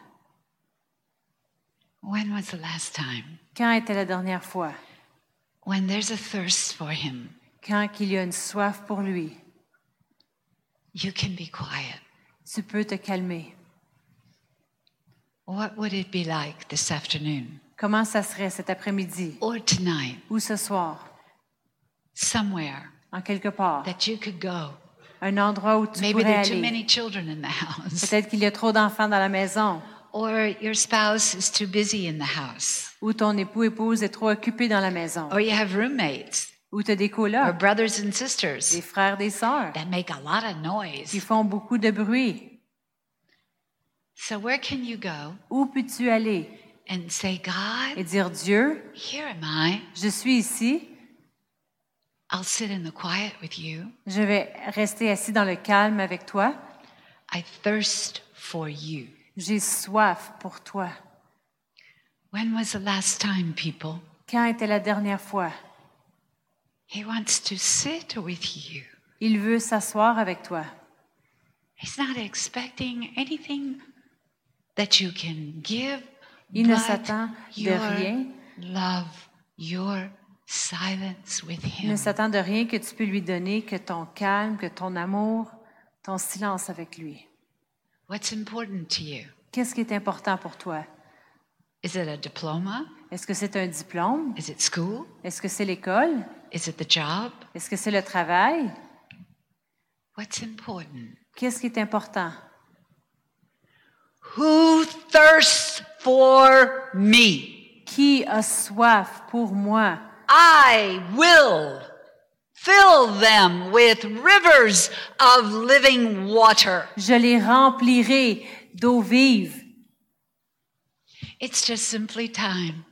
When was the last time? Quand était la dernière fois? When there's a thirst for him, Quand il y a une soif pour lui, you can be quiet. tu peux te calmer. What would it be like this afternoon? Comment ça serait cet après-midi? Or tonight, ou ce soir, somewhere en quelque part, that you could go? un endroit où tu Maybe there pourrais are too aller? many children in the house, Peut-être qu'il y a trop d'enfants dans la maison, or your spouse is too busy in the house, ou ton époux épouse est trop occupé dans la maison, or you have roommates ou tu as des or colocs, brothers and des sisters frères, des sœurs, that make a lot of qui noise. font beaucoup de bruit. So, where can you go Où peux-tu aller? and say, God, et dire Dieu, here am I. je suis ici, I'll sit in the quiet with you. je vais rester assis dans le calme avec toi, I thirst for you. j'ai soif pour toi. When was the last time, people? Quand était la dernière fois? He wants to sit with you. Il veut s'asseoir avec toi. He's not expecting anything that you can give. Il ne s'attend de rien. Love, your silence with Il ne Him. s'attend de rien que tu peux lui donner que ton calme, que ton amour, ton silence avec lui. What's important to you? Qu'est-ce qui est important pour toi? Is it a diploma? Est-ce que c'est un diplôme? Is it school? Est-ce que c'est l'école? Is it the job? Est-ce que c'est le travail? What's important? Qu'est-ce qui est important? Who thirsts for me? Qui a soif pour moi? I will fill them with rivers of living water. Je les remplirai d'eau vive. It's just simply time.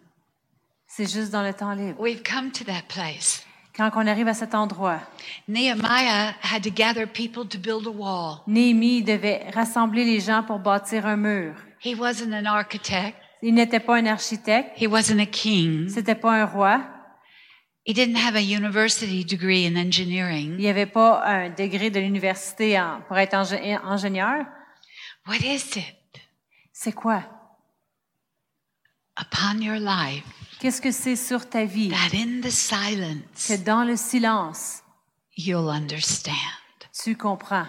C'est juste dans le temps libre. We've come to that place. Quand on arrive à cet endroit, Nehemiah had to gather people to build a wall. Néhémie devait rassembler les gens pour bâtir un mur. He wasn't an architect. Il n'était pas un architecte, He wasn't a king. c'était pas un roi, He didn't have a university degree in il engineering. n'y avait pas un degré de l'université en- pour être ingé- ingénieur. What is it C'est quoi? upon your life Qu'est-ce que c'est sur ta vie? That in the silence que dans le silence, you'll understand? tu comprends?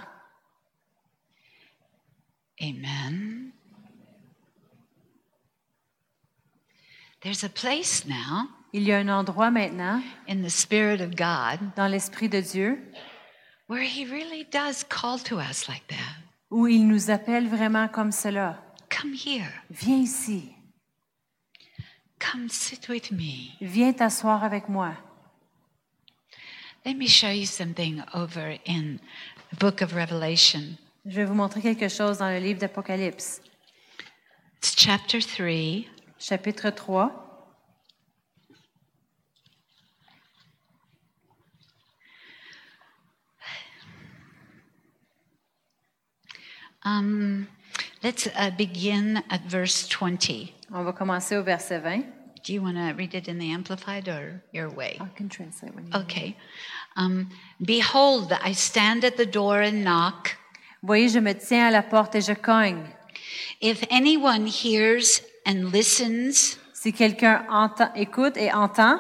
Amen. There's a place now Il y a un endroit maintenant, in the Spirit of God dans l'Esprit de Dieu, where He really does call to us like that. où il nous appelle vraiment comme cela. Come here. Viens ici, Come sit with me. viens t'asseoir avec moi. Let me show you something over in the book of Revelation. Je vais vous montrer quelque chose dans le livre d'Apocalypse, It's chapter 3, chapitre 3. Um, let's uh, begin at verse 20. On va commencer au verset 20. Do you want to read it in the Amplified or your way? I can translate when you- Okay. Um, Behold, I stand at the door and knock. Voyez, je me tiens à la porte et je cogne. If anyone hears and listens Si quelqu'un écoute et entend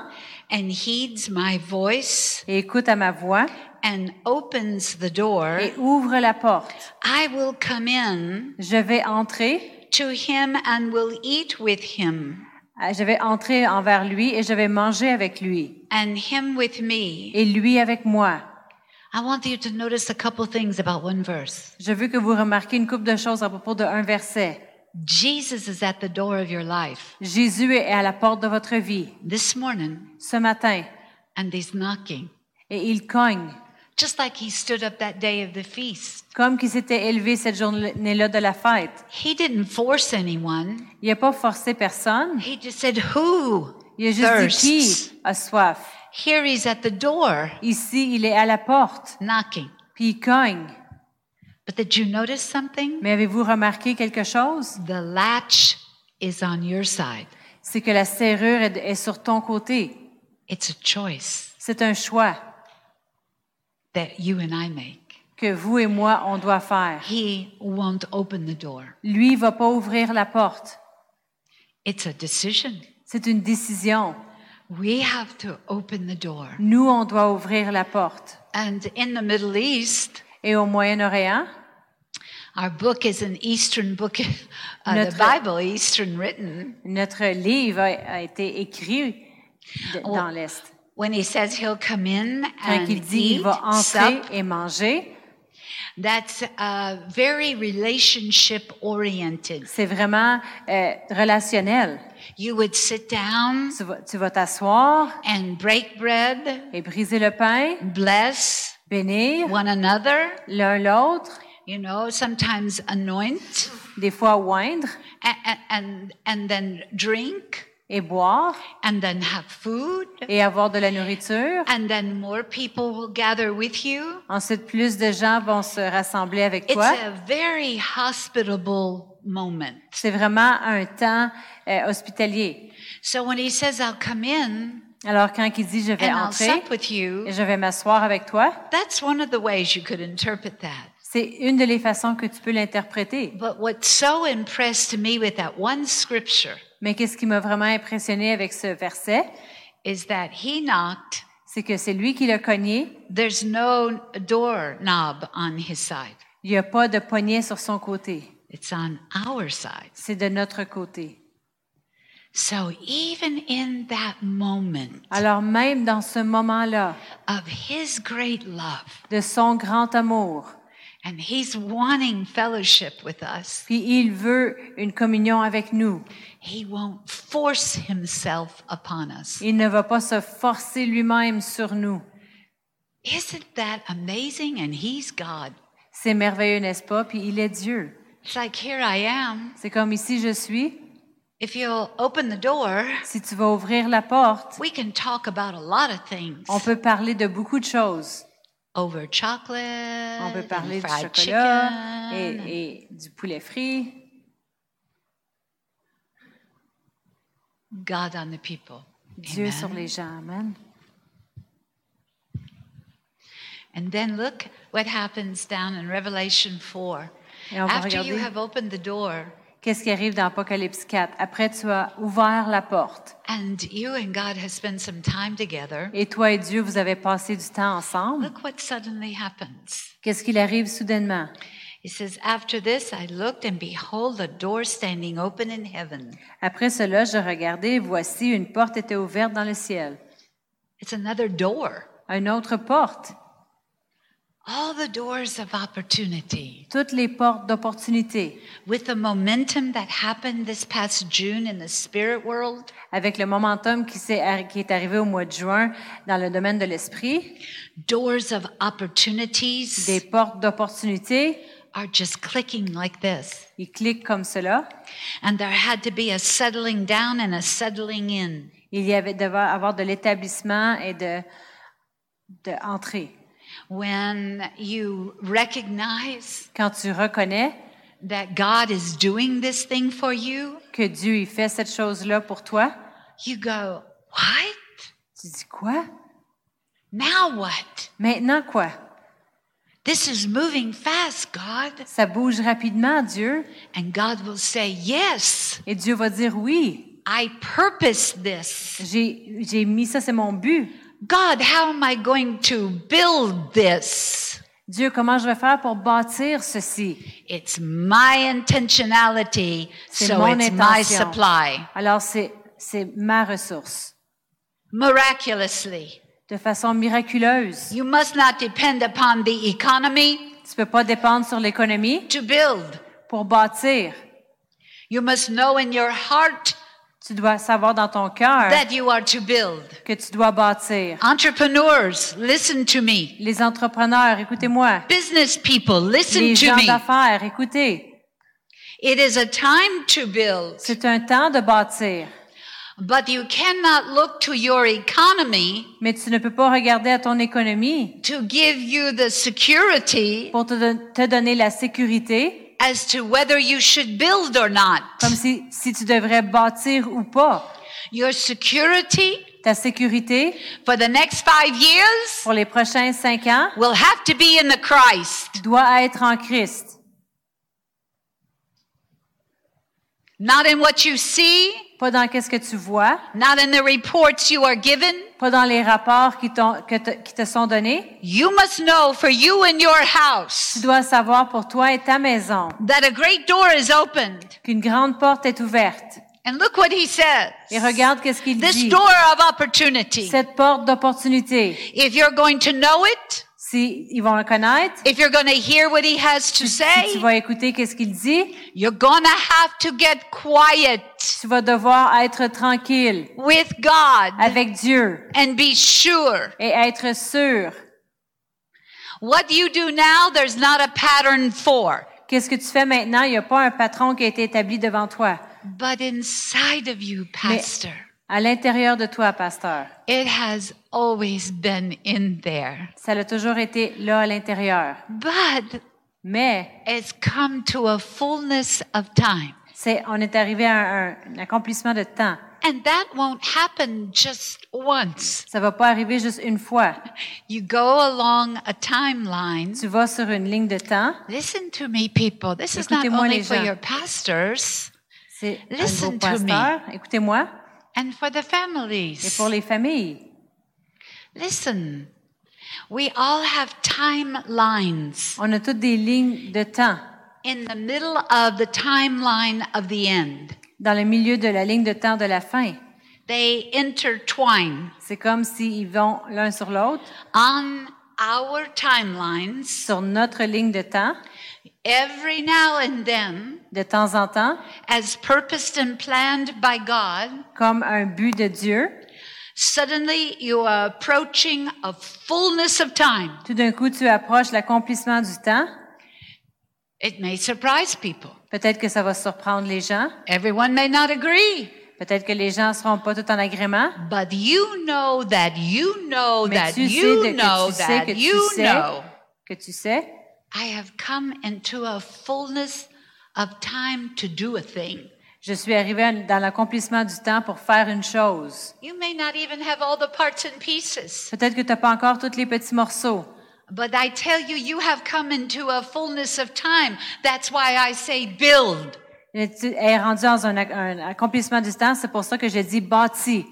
and heeds my voice et écoute à ma voix and opens the door, et ouvre la porte, I will come in je vais entrer, to him and will eat with him, euh, je vais entrer envers lui et je vais manger avec lui and him with me. et lui avec moi. I want you to notice a couple things about one verse. Je veux que vous remarquiez une couple de choses à propos d'un verset. Jesus is at the door of your life Jésus est à la porte de votre vie this morning, ce matin and he's knocking. et il cogne, Just like he stood up that day of the feast. comme qu'il s'était élevé cette journée-là de la fête. He didn't force anyone. Il n'a pas forcé personne. He just said, Who Il a juste dit qui a soif? Here he's at the door Ici, il est à la porte, knocking. puis il cogne. But did you notice something? Mais avez-vous remarqué quelque chose? The latch is on your side. C'est que la serrure est, est sur ton côté. It's a choice C'est un choix that you and I make. que vous et moi, on doit faire. He won't open the door. Lui va pas ouvrir la porte. It's a decision. C'est une décision. We have to open the door. Nous, on doit ouvrir la porte. And in the Middle East, Et au Moyen-Orient, our book is an Eastern book, [laughs] uh, the Notre- Bible, Eastern written. notre livre a, a été écrit de- dans l'Est. When he says he'll come in Quand and il dit qu'il eat, va entrer sup, et manger, that's uh, very relationship oriented. c'est vraiment euh, relationnel. You would sit down Tu vas tu vas t'asseoir and break bread, et briser le pain, bless bénir one another, l'un l'autre, you know, sometimes anoint, des fois oindre and, and, and then drink, et boire and then have food, et avoir de la nourriture. and then more people will gather with you. Ensuite, plus de gens vont se rassembler avec It's toi. a very hospitable moment. C'est vraiment un temps euh, hospitalier. So when he says, I'll come in, Alors quand il dit je vais and I'll entrer sup with you, et je vais m'asseoir avec toi, that's one of the ways you could interpret that. c'est une de les façons que tu peux l'interpréter. But what's so impressed me with that one scripture Mais qu'est-ce qui m'a vraiment impressionné avec ce verset, is that he knocked. c'est que c'est lui qui l'a cogné. There's no door knob on his side. Il n'y a pas de poignet sur son côté. It's on our side. C'est de notre côté. So even in that moment Alors même dans ce moment-là of his great love, de son grand amour, and he's wanting fellowship with us, puis il veut une communion avec nous, he won't force himself upon us. il ne va pas se forcer lui-même sur nous. Isn't that amazing? And he's God. C'est merveilleux, n'est-ce pas? Puis il est Dieu. It's like, here I am. C'est comme ici je suis. If you'll open the door, Si tu vas ouvrir la porte, we can talk about a lot of things. on peut parler de beaucoup de choses. Over chocolate, On peut parler du chocolat chicken, et, et du poulet frit. God on the people. Dieu Amen. sur les gens. Amen. And then look what happens down in Revelation 4. Et on va After you regarder have opened the door qu'est-ce qui arrive dans Apocalypse 4. Après, tu as ouvert la porte. and you and God have spent some time together, Et toi et Dieu, vous avez passé du temps ensemble. look what suddenly happens. Qu'est-ce qu'il arrive soudainement? It says, After this I looked, and behold, a door standing open in heaven. Après cela, je regardai, et voici, une porte était ouverte dans le ciel. It's another door. Une autre porte. All the doors of opportunity. Toutes les portes d'opportunité. With the momentum that happened this past June in the spirit world, Avec le momentum qui, s'est arri- qui est arrivé au mois de juin dans le domaine de l'esprit, doors of opportunities des portes d'opportunité, are just clicking like this. ils cliquent comme cela. And there had to be a settling down and a settling in. Il y avait devait avoir de l'établissement et de, de entrée. When you recognize Quand tu reconnais that God is doing this thing for you, que Dieu il fait cette chose-là pour toi, you go, What? tu dis quoi? Now what? Maintenant quoi? This is moving fast, God. Ça bouge rapidement, Dieu. And God will say, Yes, Et Dieu va dire oui. I purpose this. J'ai j'ai mis ça, c'est mon but. God, how am I going to build this? Dieu, comment je vais faire pour bâtir ceci? It's my intentionality, C'est so mon it's my supply. Alors, c'est c'est ma ressource. Miraculously. De façon miraculeuse. You must not depend upon the economy Tu peux pas dépendre sur l'économie to build. pour bâtir. You must know in your heart Tu dois savoir dans ton cœur that you are to build. que tu dois bâtir. Entrepreneurs, listen to me. Les entrepreneurs, écoutez-moi. Business people, listen Les to gens me. d'affaires, écoutez. It is a time to build, C'est un temps de bâtir. But you cannot look to your economy Mais tu ne peux pas regarder à ton économie to give you the security pour te, don- te donner la sécurité, as to whether you should build or not. comme si, si tu devrais bâtir ou pas. Your security Ta sécurité for the next five years pour les prochains cinq ans will have to be in the Christ, doit être en Christ. not in what you see, Pas dans qu'est-ce que tu vois, not in the reports you are given. pas dans les rapports qui, que te, qui te sont donnés. You must know for you and your house Tu dois savoir pour toi et ta maison that a great door is opened. qu'une grande porte est ouverte. And look what he says. Et regarde qu'est-ce qu'il This dit. door of opportunity. Cette porte d'opportunité. If you're going to know it, Si ils vont le connaître, if you're going to hear what he has to si tu say, vas écouter qu'est-ce qu'il dit, you're going to have to get quiet tu vas devoir être tranquille with God avec Dieu and be sure. et être sûr. What you do now, there's not a pattern for. Qu'est-ce que tu fais maintenant? Il n'y a pas un patron qui a été établi devant toi. But inside of you, Pastor, À l'intérieur de toi, pasteur, it has always been in there. ça a toujours été là à l'intérieur. But Mais it's come to a fullness of time. C'est, on est arrivé à un, un accomplissement de temps. And that won't happen just once. Ça va pas arriver juste une fois. You go along a timeline. Tu vas sur une ligne de temps. Listen to me, people. This is not Écoutez-moi, only les for gens. your pastors Listen to me. Écoutez-moi. And for the Et families. pour les familles. Listen, we all have timelines On a toutes des lignes de temps. in the middle of the timeline of the end. Dans le milieu de la ligne de temps de la fin. They intertwine C'est comme s'ils vont l'un sur l'autre. on our timelines. Sur notre ligne de temps. Every now and then, De temps en temps. as purposed and planned by God, Comme un but de Dieu. suddenly you are approaching a fullness of time. Tout d'un coup, tu approches l'accomplissement du temps. It may surprise people. Peut-être que ça va surprendre les gens. Everyone may not agree, Peut-être que les gens seront pas tout en agrément. but you know that you know Mais that tu sais you que know tu sais that que tu you sais know. que tu sais. I have come into a fullness of time to do a thing. Je suis arrivé dans l'accomplissement du temps pour faire une chose. You may not even have all the parts and pieces, Peut-être que tu n'as pas encore tous les petits morceaux. but I tell you, you have come into a fullness of time. That's why I say build. Mais Tu es rendu dans un, un accomplissement du temps, c'est pour ça que je dis bâti.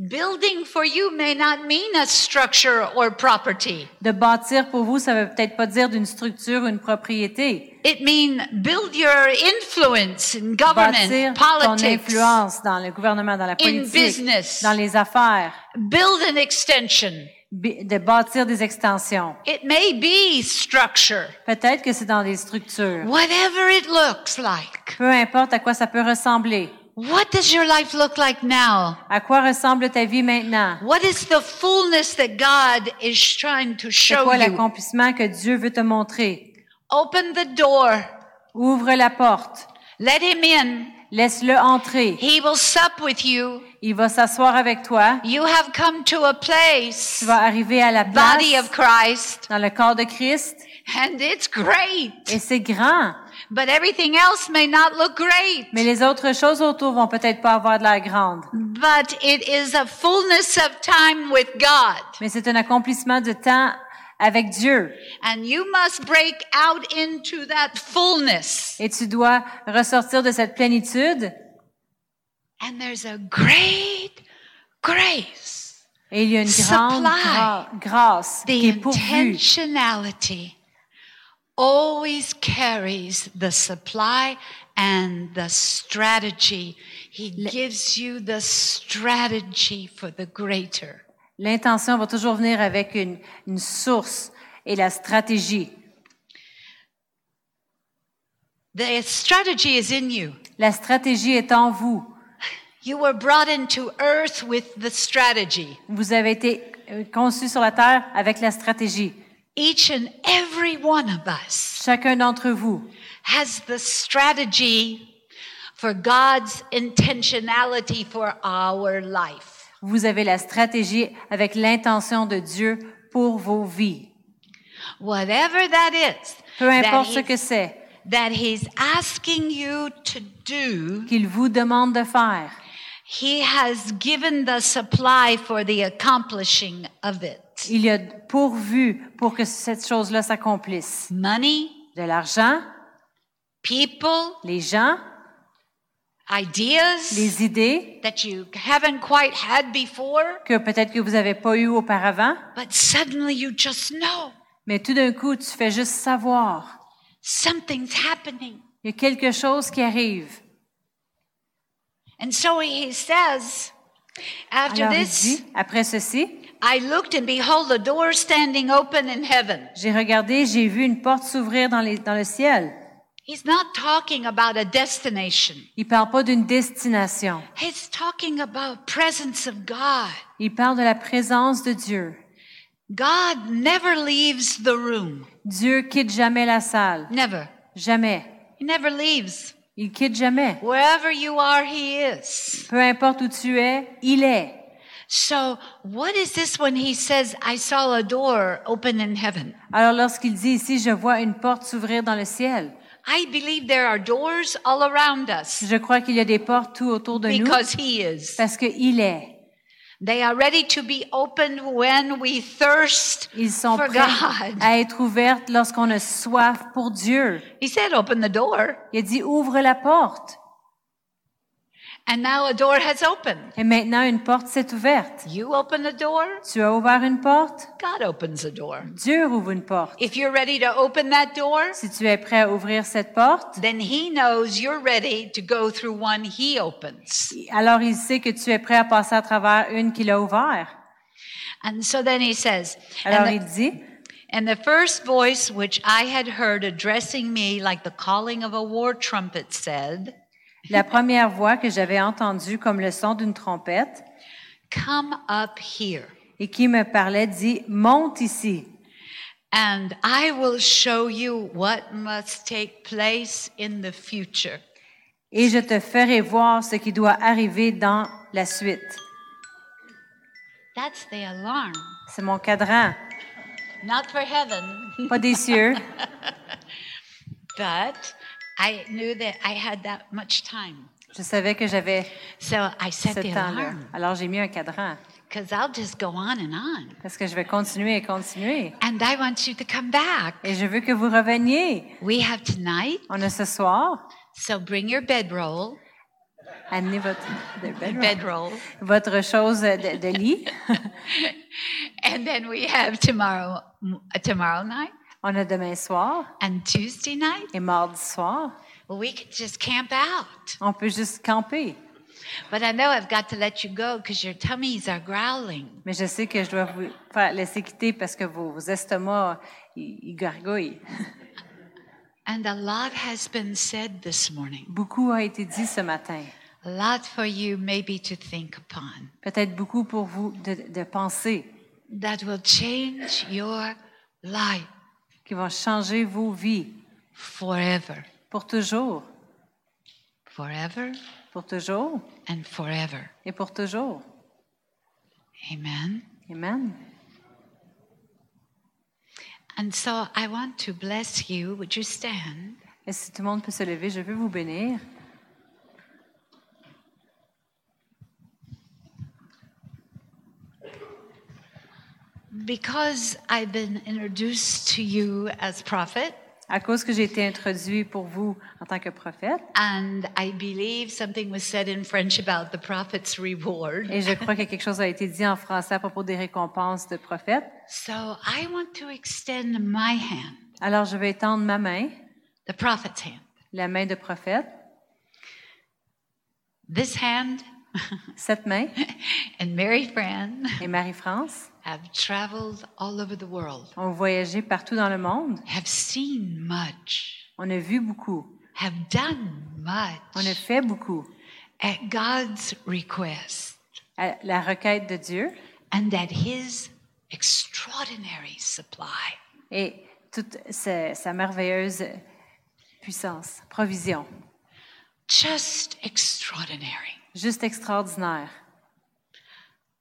Building for you may not mean a structure or property. De bâtir pour vous, ça veut peut-être pas dire d'une structure ou une propriété. It means build your influence in government, Bâtir ton politics, influence dans le gouvernement, dans la politique, business. dans les affaires. build an extension. De bâtir des extensions. It may be structure, Peut-être que c'est dans des structures. whatever it looks like. Peu importe à quoi ça peut ressembler. What does your life look like now? À quoi ressemble ta vie maintenant? What is the fullness that God is trying to show quoi you? l'accomplissement que Dieu veut te montrer? Open the door. Ouvre la porte. Let him in. Laisse-le entrer. He will sup with you. Il va s'asseoir avec toi. You have come to a place, Tu vas arriver à la body of place Christ, dans le corps de Christ. and it's great. Et c'est grand. But everything else may not look great. Mais les autres choses autour vont peut-être pas avoir de l'air grande. But it is a fullness of time with God. Mais c'est un accomplissement de temps avec Dieu. And you must break out into that fullness. Et tu dois ressortir de cette plénitude. And there's a great grace. Et il y a une grande gra- grâce qui est The pourvue. intentionality always carries the supply and the strategy. He gives you the strategy for the greater. L'intention va toujours venir avec une, une source et la stratégie. The strategy is in you. La stratégie est en vous. You were brought into earth with the strategy. Vous avez été euh, conçus sur la terre avec la stratégie. Each and every one of us Chacun d'entre vous has the strategy for God's intentionality for our life. Vous avez la stratégie avec l'intention de Dieu pour vos vies. Whatever that is, Peu that importe ce he's- que c'est that He's asking you to do, qu'il vous demande de faire. He has given the supply for the accomplishing of it. Il y a pourvu pour que cette chose-là s'accomplisse. Money, De l'argent, people, les gens, ideas les idées that you haven't quite had before, que peut-être que vous n'avez pas eu auparavant, but suddenly you just know mais tout d'un coup, tu fais juste savoir. something's happening. Il y a quelque chose qui arrive. And so he says, after Alors il this, dit, après ceci, I looked and behold a door standing open in heaven. j'ai regardé, j'ai vu une porte s'ouvrir dans, le ciel. He's not talking about a destination. Il parle pas d'une destination. He's talking about presence of God. Il parle de la présence de Dieu. God never leaves the room. Dieu quitte jamais la salle. Never. Jamais. He never leaves. Il quitte jamais. Wherever you are, he is. Peu importe où tu es, il est. So, what is this when he says, I saw a door open in heaven? Alors lorsqu'il dit ici, je vois une porte s'ouvrir dans le ciel, I believe there are doors all around us Je crois qu'il y a des portes tout autour de nous because He is. parce qu'il est. They are ready to be opened when we thirst Ils sont for prêts God. à être ouvertes lorsqu'on a soif pour Dieu. He said, Open the door. Il a dit ouvre la porte. And now a door has opened. Et maintenant une er porte s'est ouverte. You open the door, Tu as er ouvert une porte, God opens the door. Dieu er ouvre une porte. If you're ready to open that door, Si tu es prêt à ouvrir cette porte, then He knows you're ready to go through one He opens. alors il sait que tu es prêt à passer à travers une qu'il a ouverte. And so then He says, Alors il dit, and the first voice which I had heard addressing me like the calling of a war trumpet said, la première voix que j'avais entendue comme le son d'une trompette Come up here, et qui me parlait dit, monte ici and I will show you what must take place in the future. et je te ferai voir ce qui doit arriver dans la suite. That's the alarm. C'est mon cadran, Not for heaven, pas des cieux, [laughs] but I knew that I had that much time. je savais que j'avais So I set ce the temps-là. Alors j'ai mis un cadran because I'll just go on and on. parce que je vais continuer et continuer. And I want you to come back. Et je veux que vous reveniez. We have tonight, On a ce soir, so bring your bedroll, amenez votre, bedroll. bedroll, votre chose de, de lit. [laughs] and then we have tomorrow, tomorrow night On a demain soir and Tuesday night. et mardi soir. Well, we could just camp out. On peut juste camper. But I know I've got to let you go because your tummies are growling. Mais je sais que je dois vous faire laisser quitter parce que vos, vos estomacs, ils, gargouillent. [laughs] And a lot has been said this morning. Beaucoup a été dit ce matin. A lot for you maybe to think upon Peut-être beaucoup pour vous de, de penser that will change your life qui vont changer vos vies forever, pour toujours, forever, pour toujours and forever. et pour toujours. Amen. Amen. And so I want to bless you. Would you stand? Et si tout le monde peut se lever, je veux vous bénir. Because I've been introduced to you as prophet, À cause que j'ai été introduit pour vous en tant que prophète, and I believe something was said in French about the prophet's reward. et je crois que quelque chose a été dit en français à propos des récompenses de prophète, So I want to extend my hand, alors je vais étendre ma main, the prophet's hand. la main de prophète, This hand [laughs] cette main and Mary Fran. et Marie-France have traveled all over the world, ont voyagé partout dans le monde. have seen much, On a vu beaucoup, have done on a much fait beaucoup at God's request à la requête de Dieu and at His extraordinary supply. et toute sa, sa merveilleuse puissance, provision. Just extraordinary. Juste extraordinaire. I opened the door and I heard what He wanted.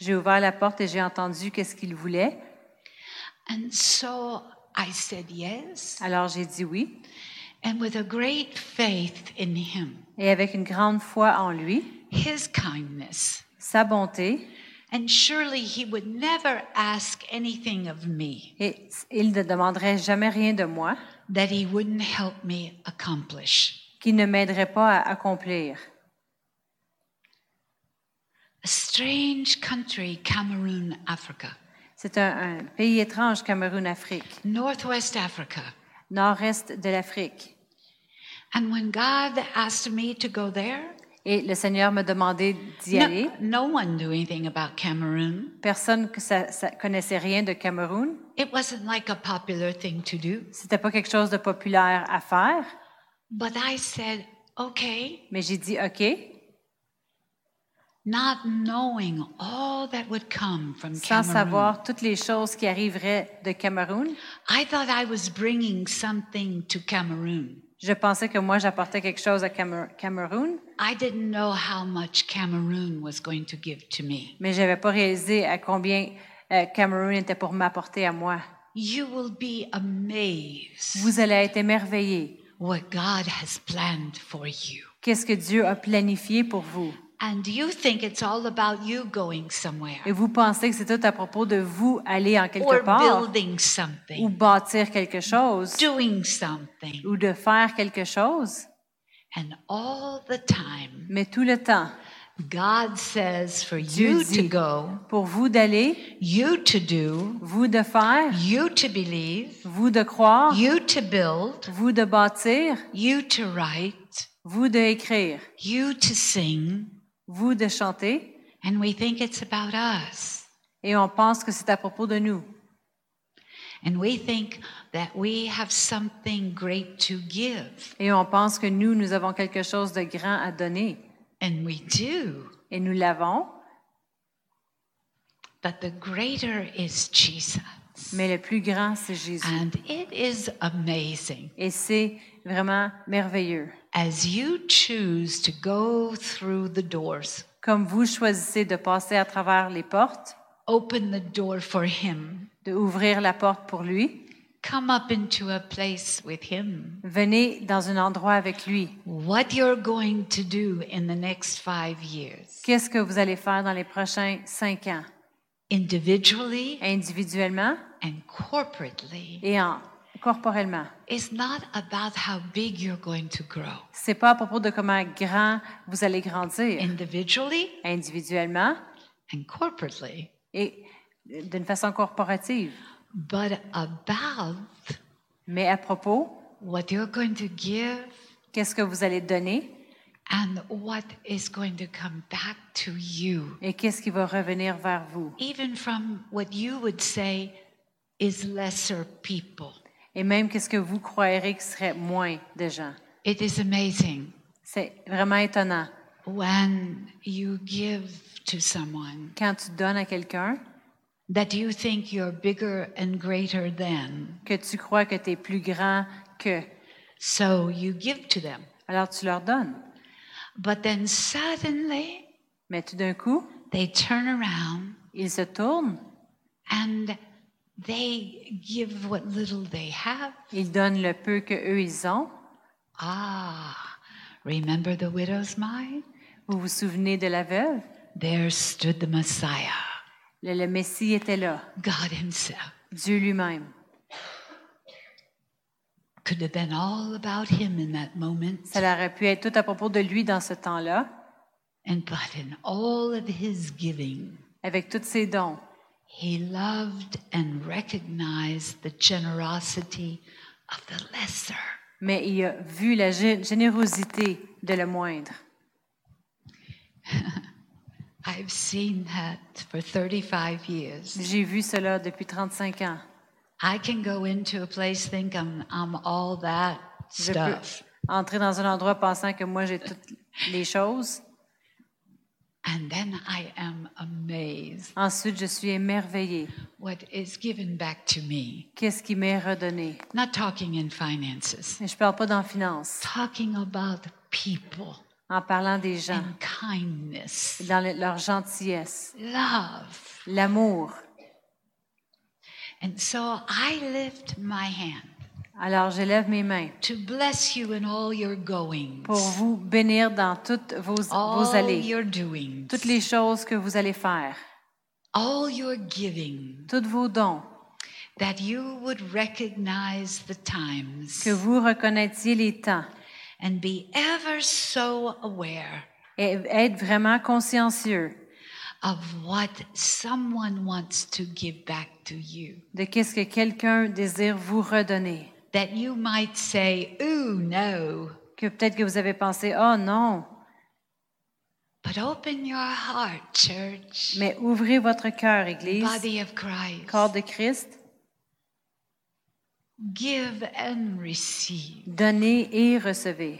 J'ai ouvert la porte et j'ai entendu qu'est-ce qu'il voulait. And so I said yes. Alors j'ai dit oui. And with a great faith in Him, Et avec une grande foi en lui, His kindness, sa bonté, and surely He would never ask anything of me et il ne demanderait jamais rien de moi that He wouldn't help me accomplish. Qui ne m'aiderait pas à accomplir. A strange country, Cameroon, Africa, C'est un, un pays étrange, Cameroun-Afrique, Northwest Africa. nord-est de l'Afrique. And when God asked me to go there, Et le Seigneur m'a demandé d'y aller. no, no one knew anything about Cameroon. Personne que ça, ça connaissait rien de Cameroun. It wasn't like a popular thing to do. C'était pas quelque chose de populaire à faire. But I said, okay, Mais j'ai dit OK, not knowing all that would come from sans Cameroon. savoir toutes les choses qui arriveraient de Cameroun. I thought I was bringing something to Cameroon. Je pensais que moi j'apportais quelque chose à Camer- Cameroun, I didn't know how much Cameroon was going to give to me. mais j'avais pas réalisé à combien euh, Cameroun était pour m'apporter à moi. you will be amazed vous allez être émerveillés. What God has planned for you. Qu'est-ce que Dieu a planifié pour vous? And you think it's all about you going somewhere Et vous pensez que c'est tout à propos de vous aller en quelque or part? building ou bâtir quelque chose? Doing something. ou de faire quelque chose? And all the time, Mais tout le temps, God says for Dieu you to go, pour vous d'aller, you to do, vous de faire, you to believe, vous de croire, you to build, vous de bâtir, you to write, vous de écrire, you to sing. vous de chanter. And we think it's about us. Et on pense que c'est à propos de nous. And we think that we have something great to give. Et on pense que nous, nous avons quelque chose de grand à donner. And we do. Et nous l'avons, But the greater is Jesus. mais le plus grand, c'est Jésus. And it is amazing Et c'est vraiment merveilleux. as you choose to go through the doors, Comme vous choisissez de passer à travers les portes, open the door for Him, de ouvrir la porte pour lui, come up into a place with Him. venez dans un endroit avec lui. What you're going to do in the next five years, Qu'est-ce que vous allez faire dans les prochains cinq ans, individually individuellement and corporately, et en, corporellement? is not about how big you're going to grow. C'est pas à propos de comment grand vous allez grandir, Individually individuellement and corporately, et d'une façon corporative, but about mais à propos, what you're going to give qu'est-ce que vous allez donner and what is going to come back to you, et qu'est-ce qui va revenir vers vous. even from what you would say is lesser people. Et même qu'est-ce que vous croirez que serait moins de gens. It is amazing C'est vraiment étonnant. when you give to someone Quand tu donnes à quelqu'un, that you think you're bigger and greater than, que tu crois que tu es plus grand que, so you give to them. alors tu leur donnes. But then suddenly Mais tout d'un coup, they turn around ils se tournent, and they give what little they have. ils donnent le peu que eux ils ont. Ah, remember the widow's mite? Vous vous souvenez de la veuve? There stood the Messiah, Le, le Messie était là, God Himself. Dieu lui-même. Could have been all about Him in that moment, Ça aurait pu être tout à propos de lui dans ce temps-là, and but in all of His giving, avec tous ses dons. He loved and recognized the generosity of the lesser. Mais il a vu la gé- générosité de le moindre. [laughs] J'ai vu cela depuis 35 ans. I can go into a place think I'm I'm all that Je peux stuff, entrer dans un endroit pensant que moi j'ai toutes les choses. and then I am amazed Ensuite, je suis émerveillée. what is given back to me? Qu'est-ce qui m'est redonné? Not talking in finances, Mais je parle pas d'en finance, talking about people en parlant des gens, and kindness, dans le- leur gentillesse, love. l'amour. And so I lift my hand Alors, je lève mes mains to bless you in all your goings, pour vous bénir dans toutes vos, vos all allées, your doings, toutes les choses que vous allez faire, all your giving, tous vos dons, that you would recognize the times. Que vous reconnaissiez les temps and be ever so aware et être vraiment consciencieux of what someone wants to give back to you. de qu'est-ce que quelqu'un désire vous redonner. That you might say, Ooh, no. Que peut-être que vous avez pensé, oh non, But open your heart, church, mais ouvrez votre cœur, Église, body of Christ. corps de Christ, Give and receive donnez et recevez.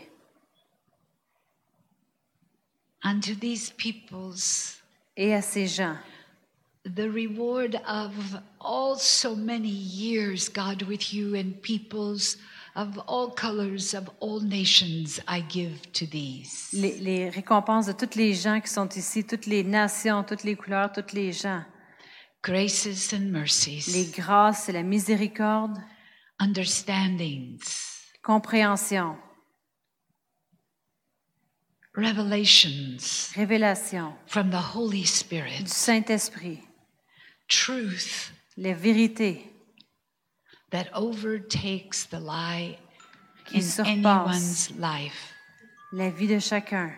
unto these peoples Et à ces gens, the reward of all so many years, God, with you and peoples of all colors, of all nations, I give to these. les, les récompenses de toutes les gens qui sont ici, toutes les nations, toutes les couleurs, toutes les gens. graces and les grâces et la miséricorde, understandings, compréhension, revelations révélation from the Holy du Spirit, Saint-Esprit, truth les vérités that overtakes the lie qui in anyone's life. la vie de chacun.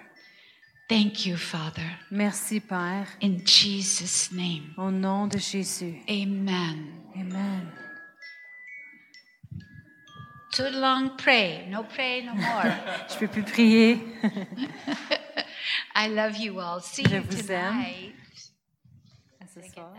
Thank you, Father. Merci, Père, In Jesus' name, au nom de Jésus. amen. Amen. Too long pray. No pray no more. [laughs] Je peux plus prier. [laughs] I love you all. See Je you vous aime. tonight. À ce Did I get soir.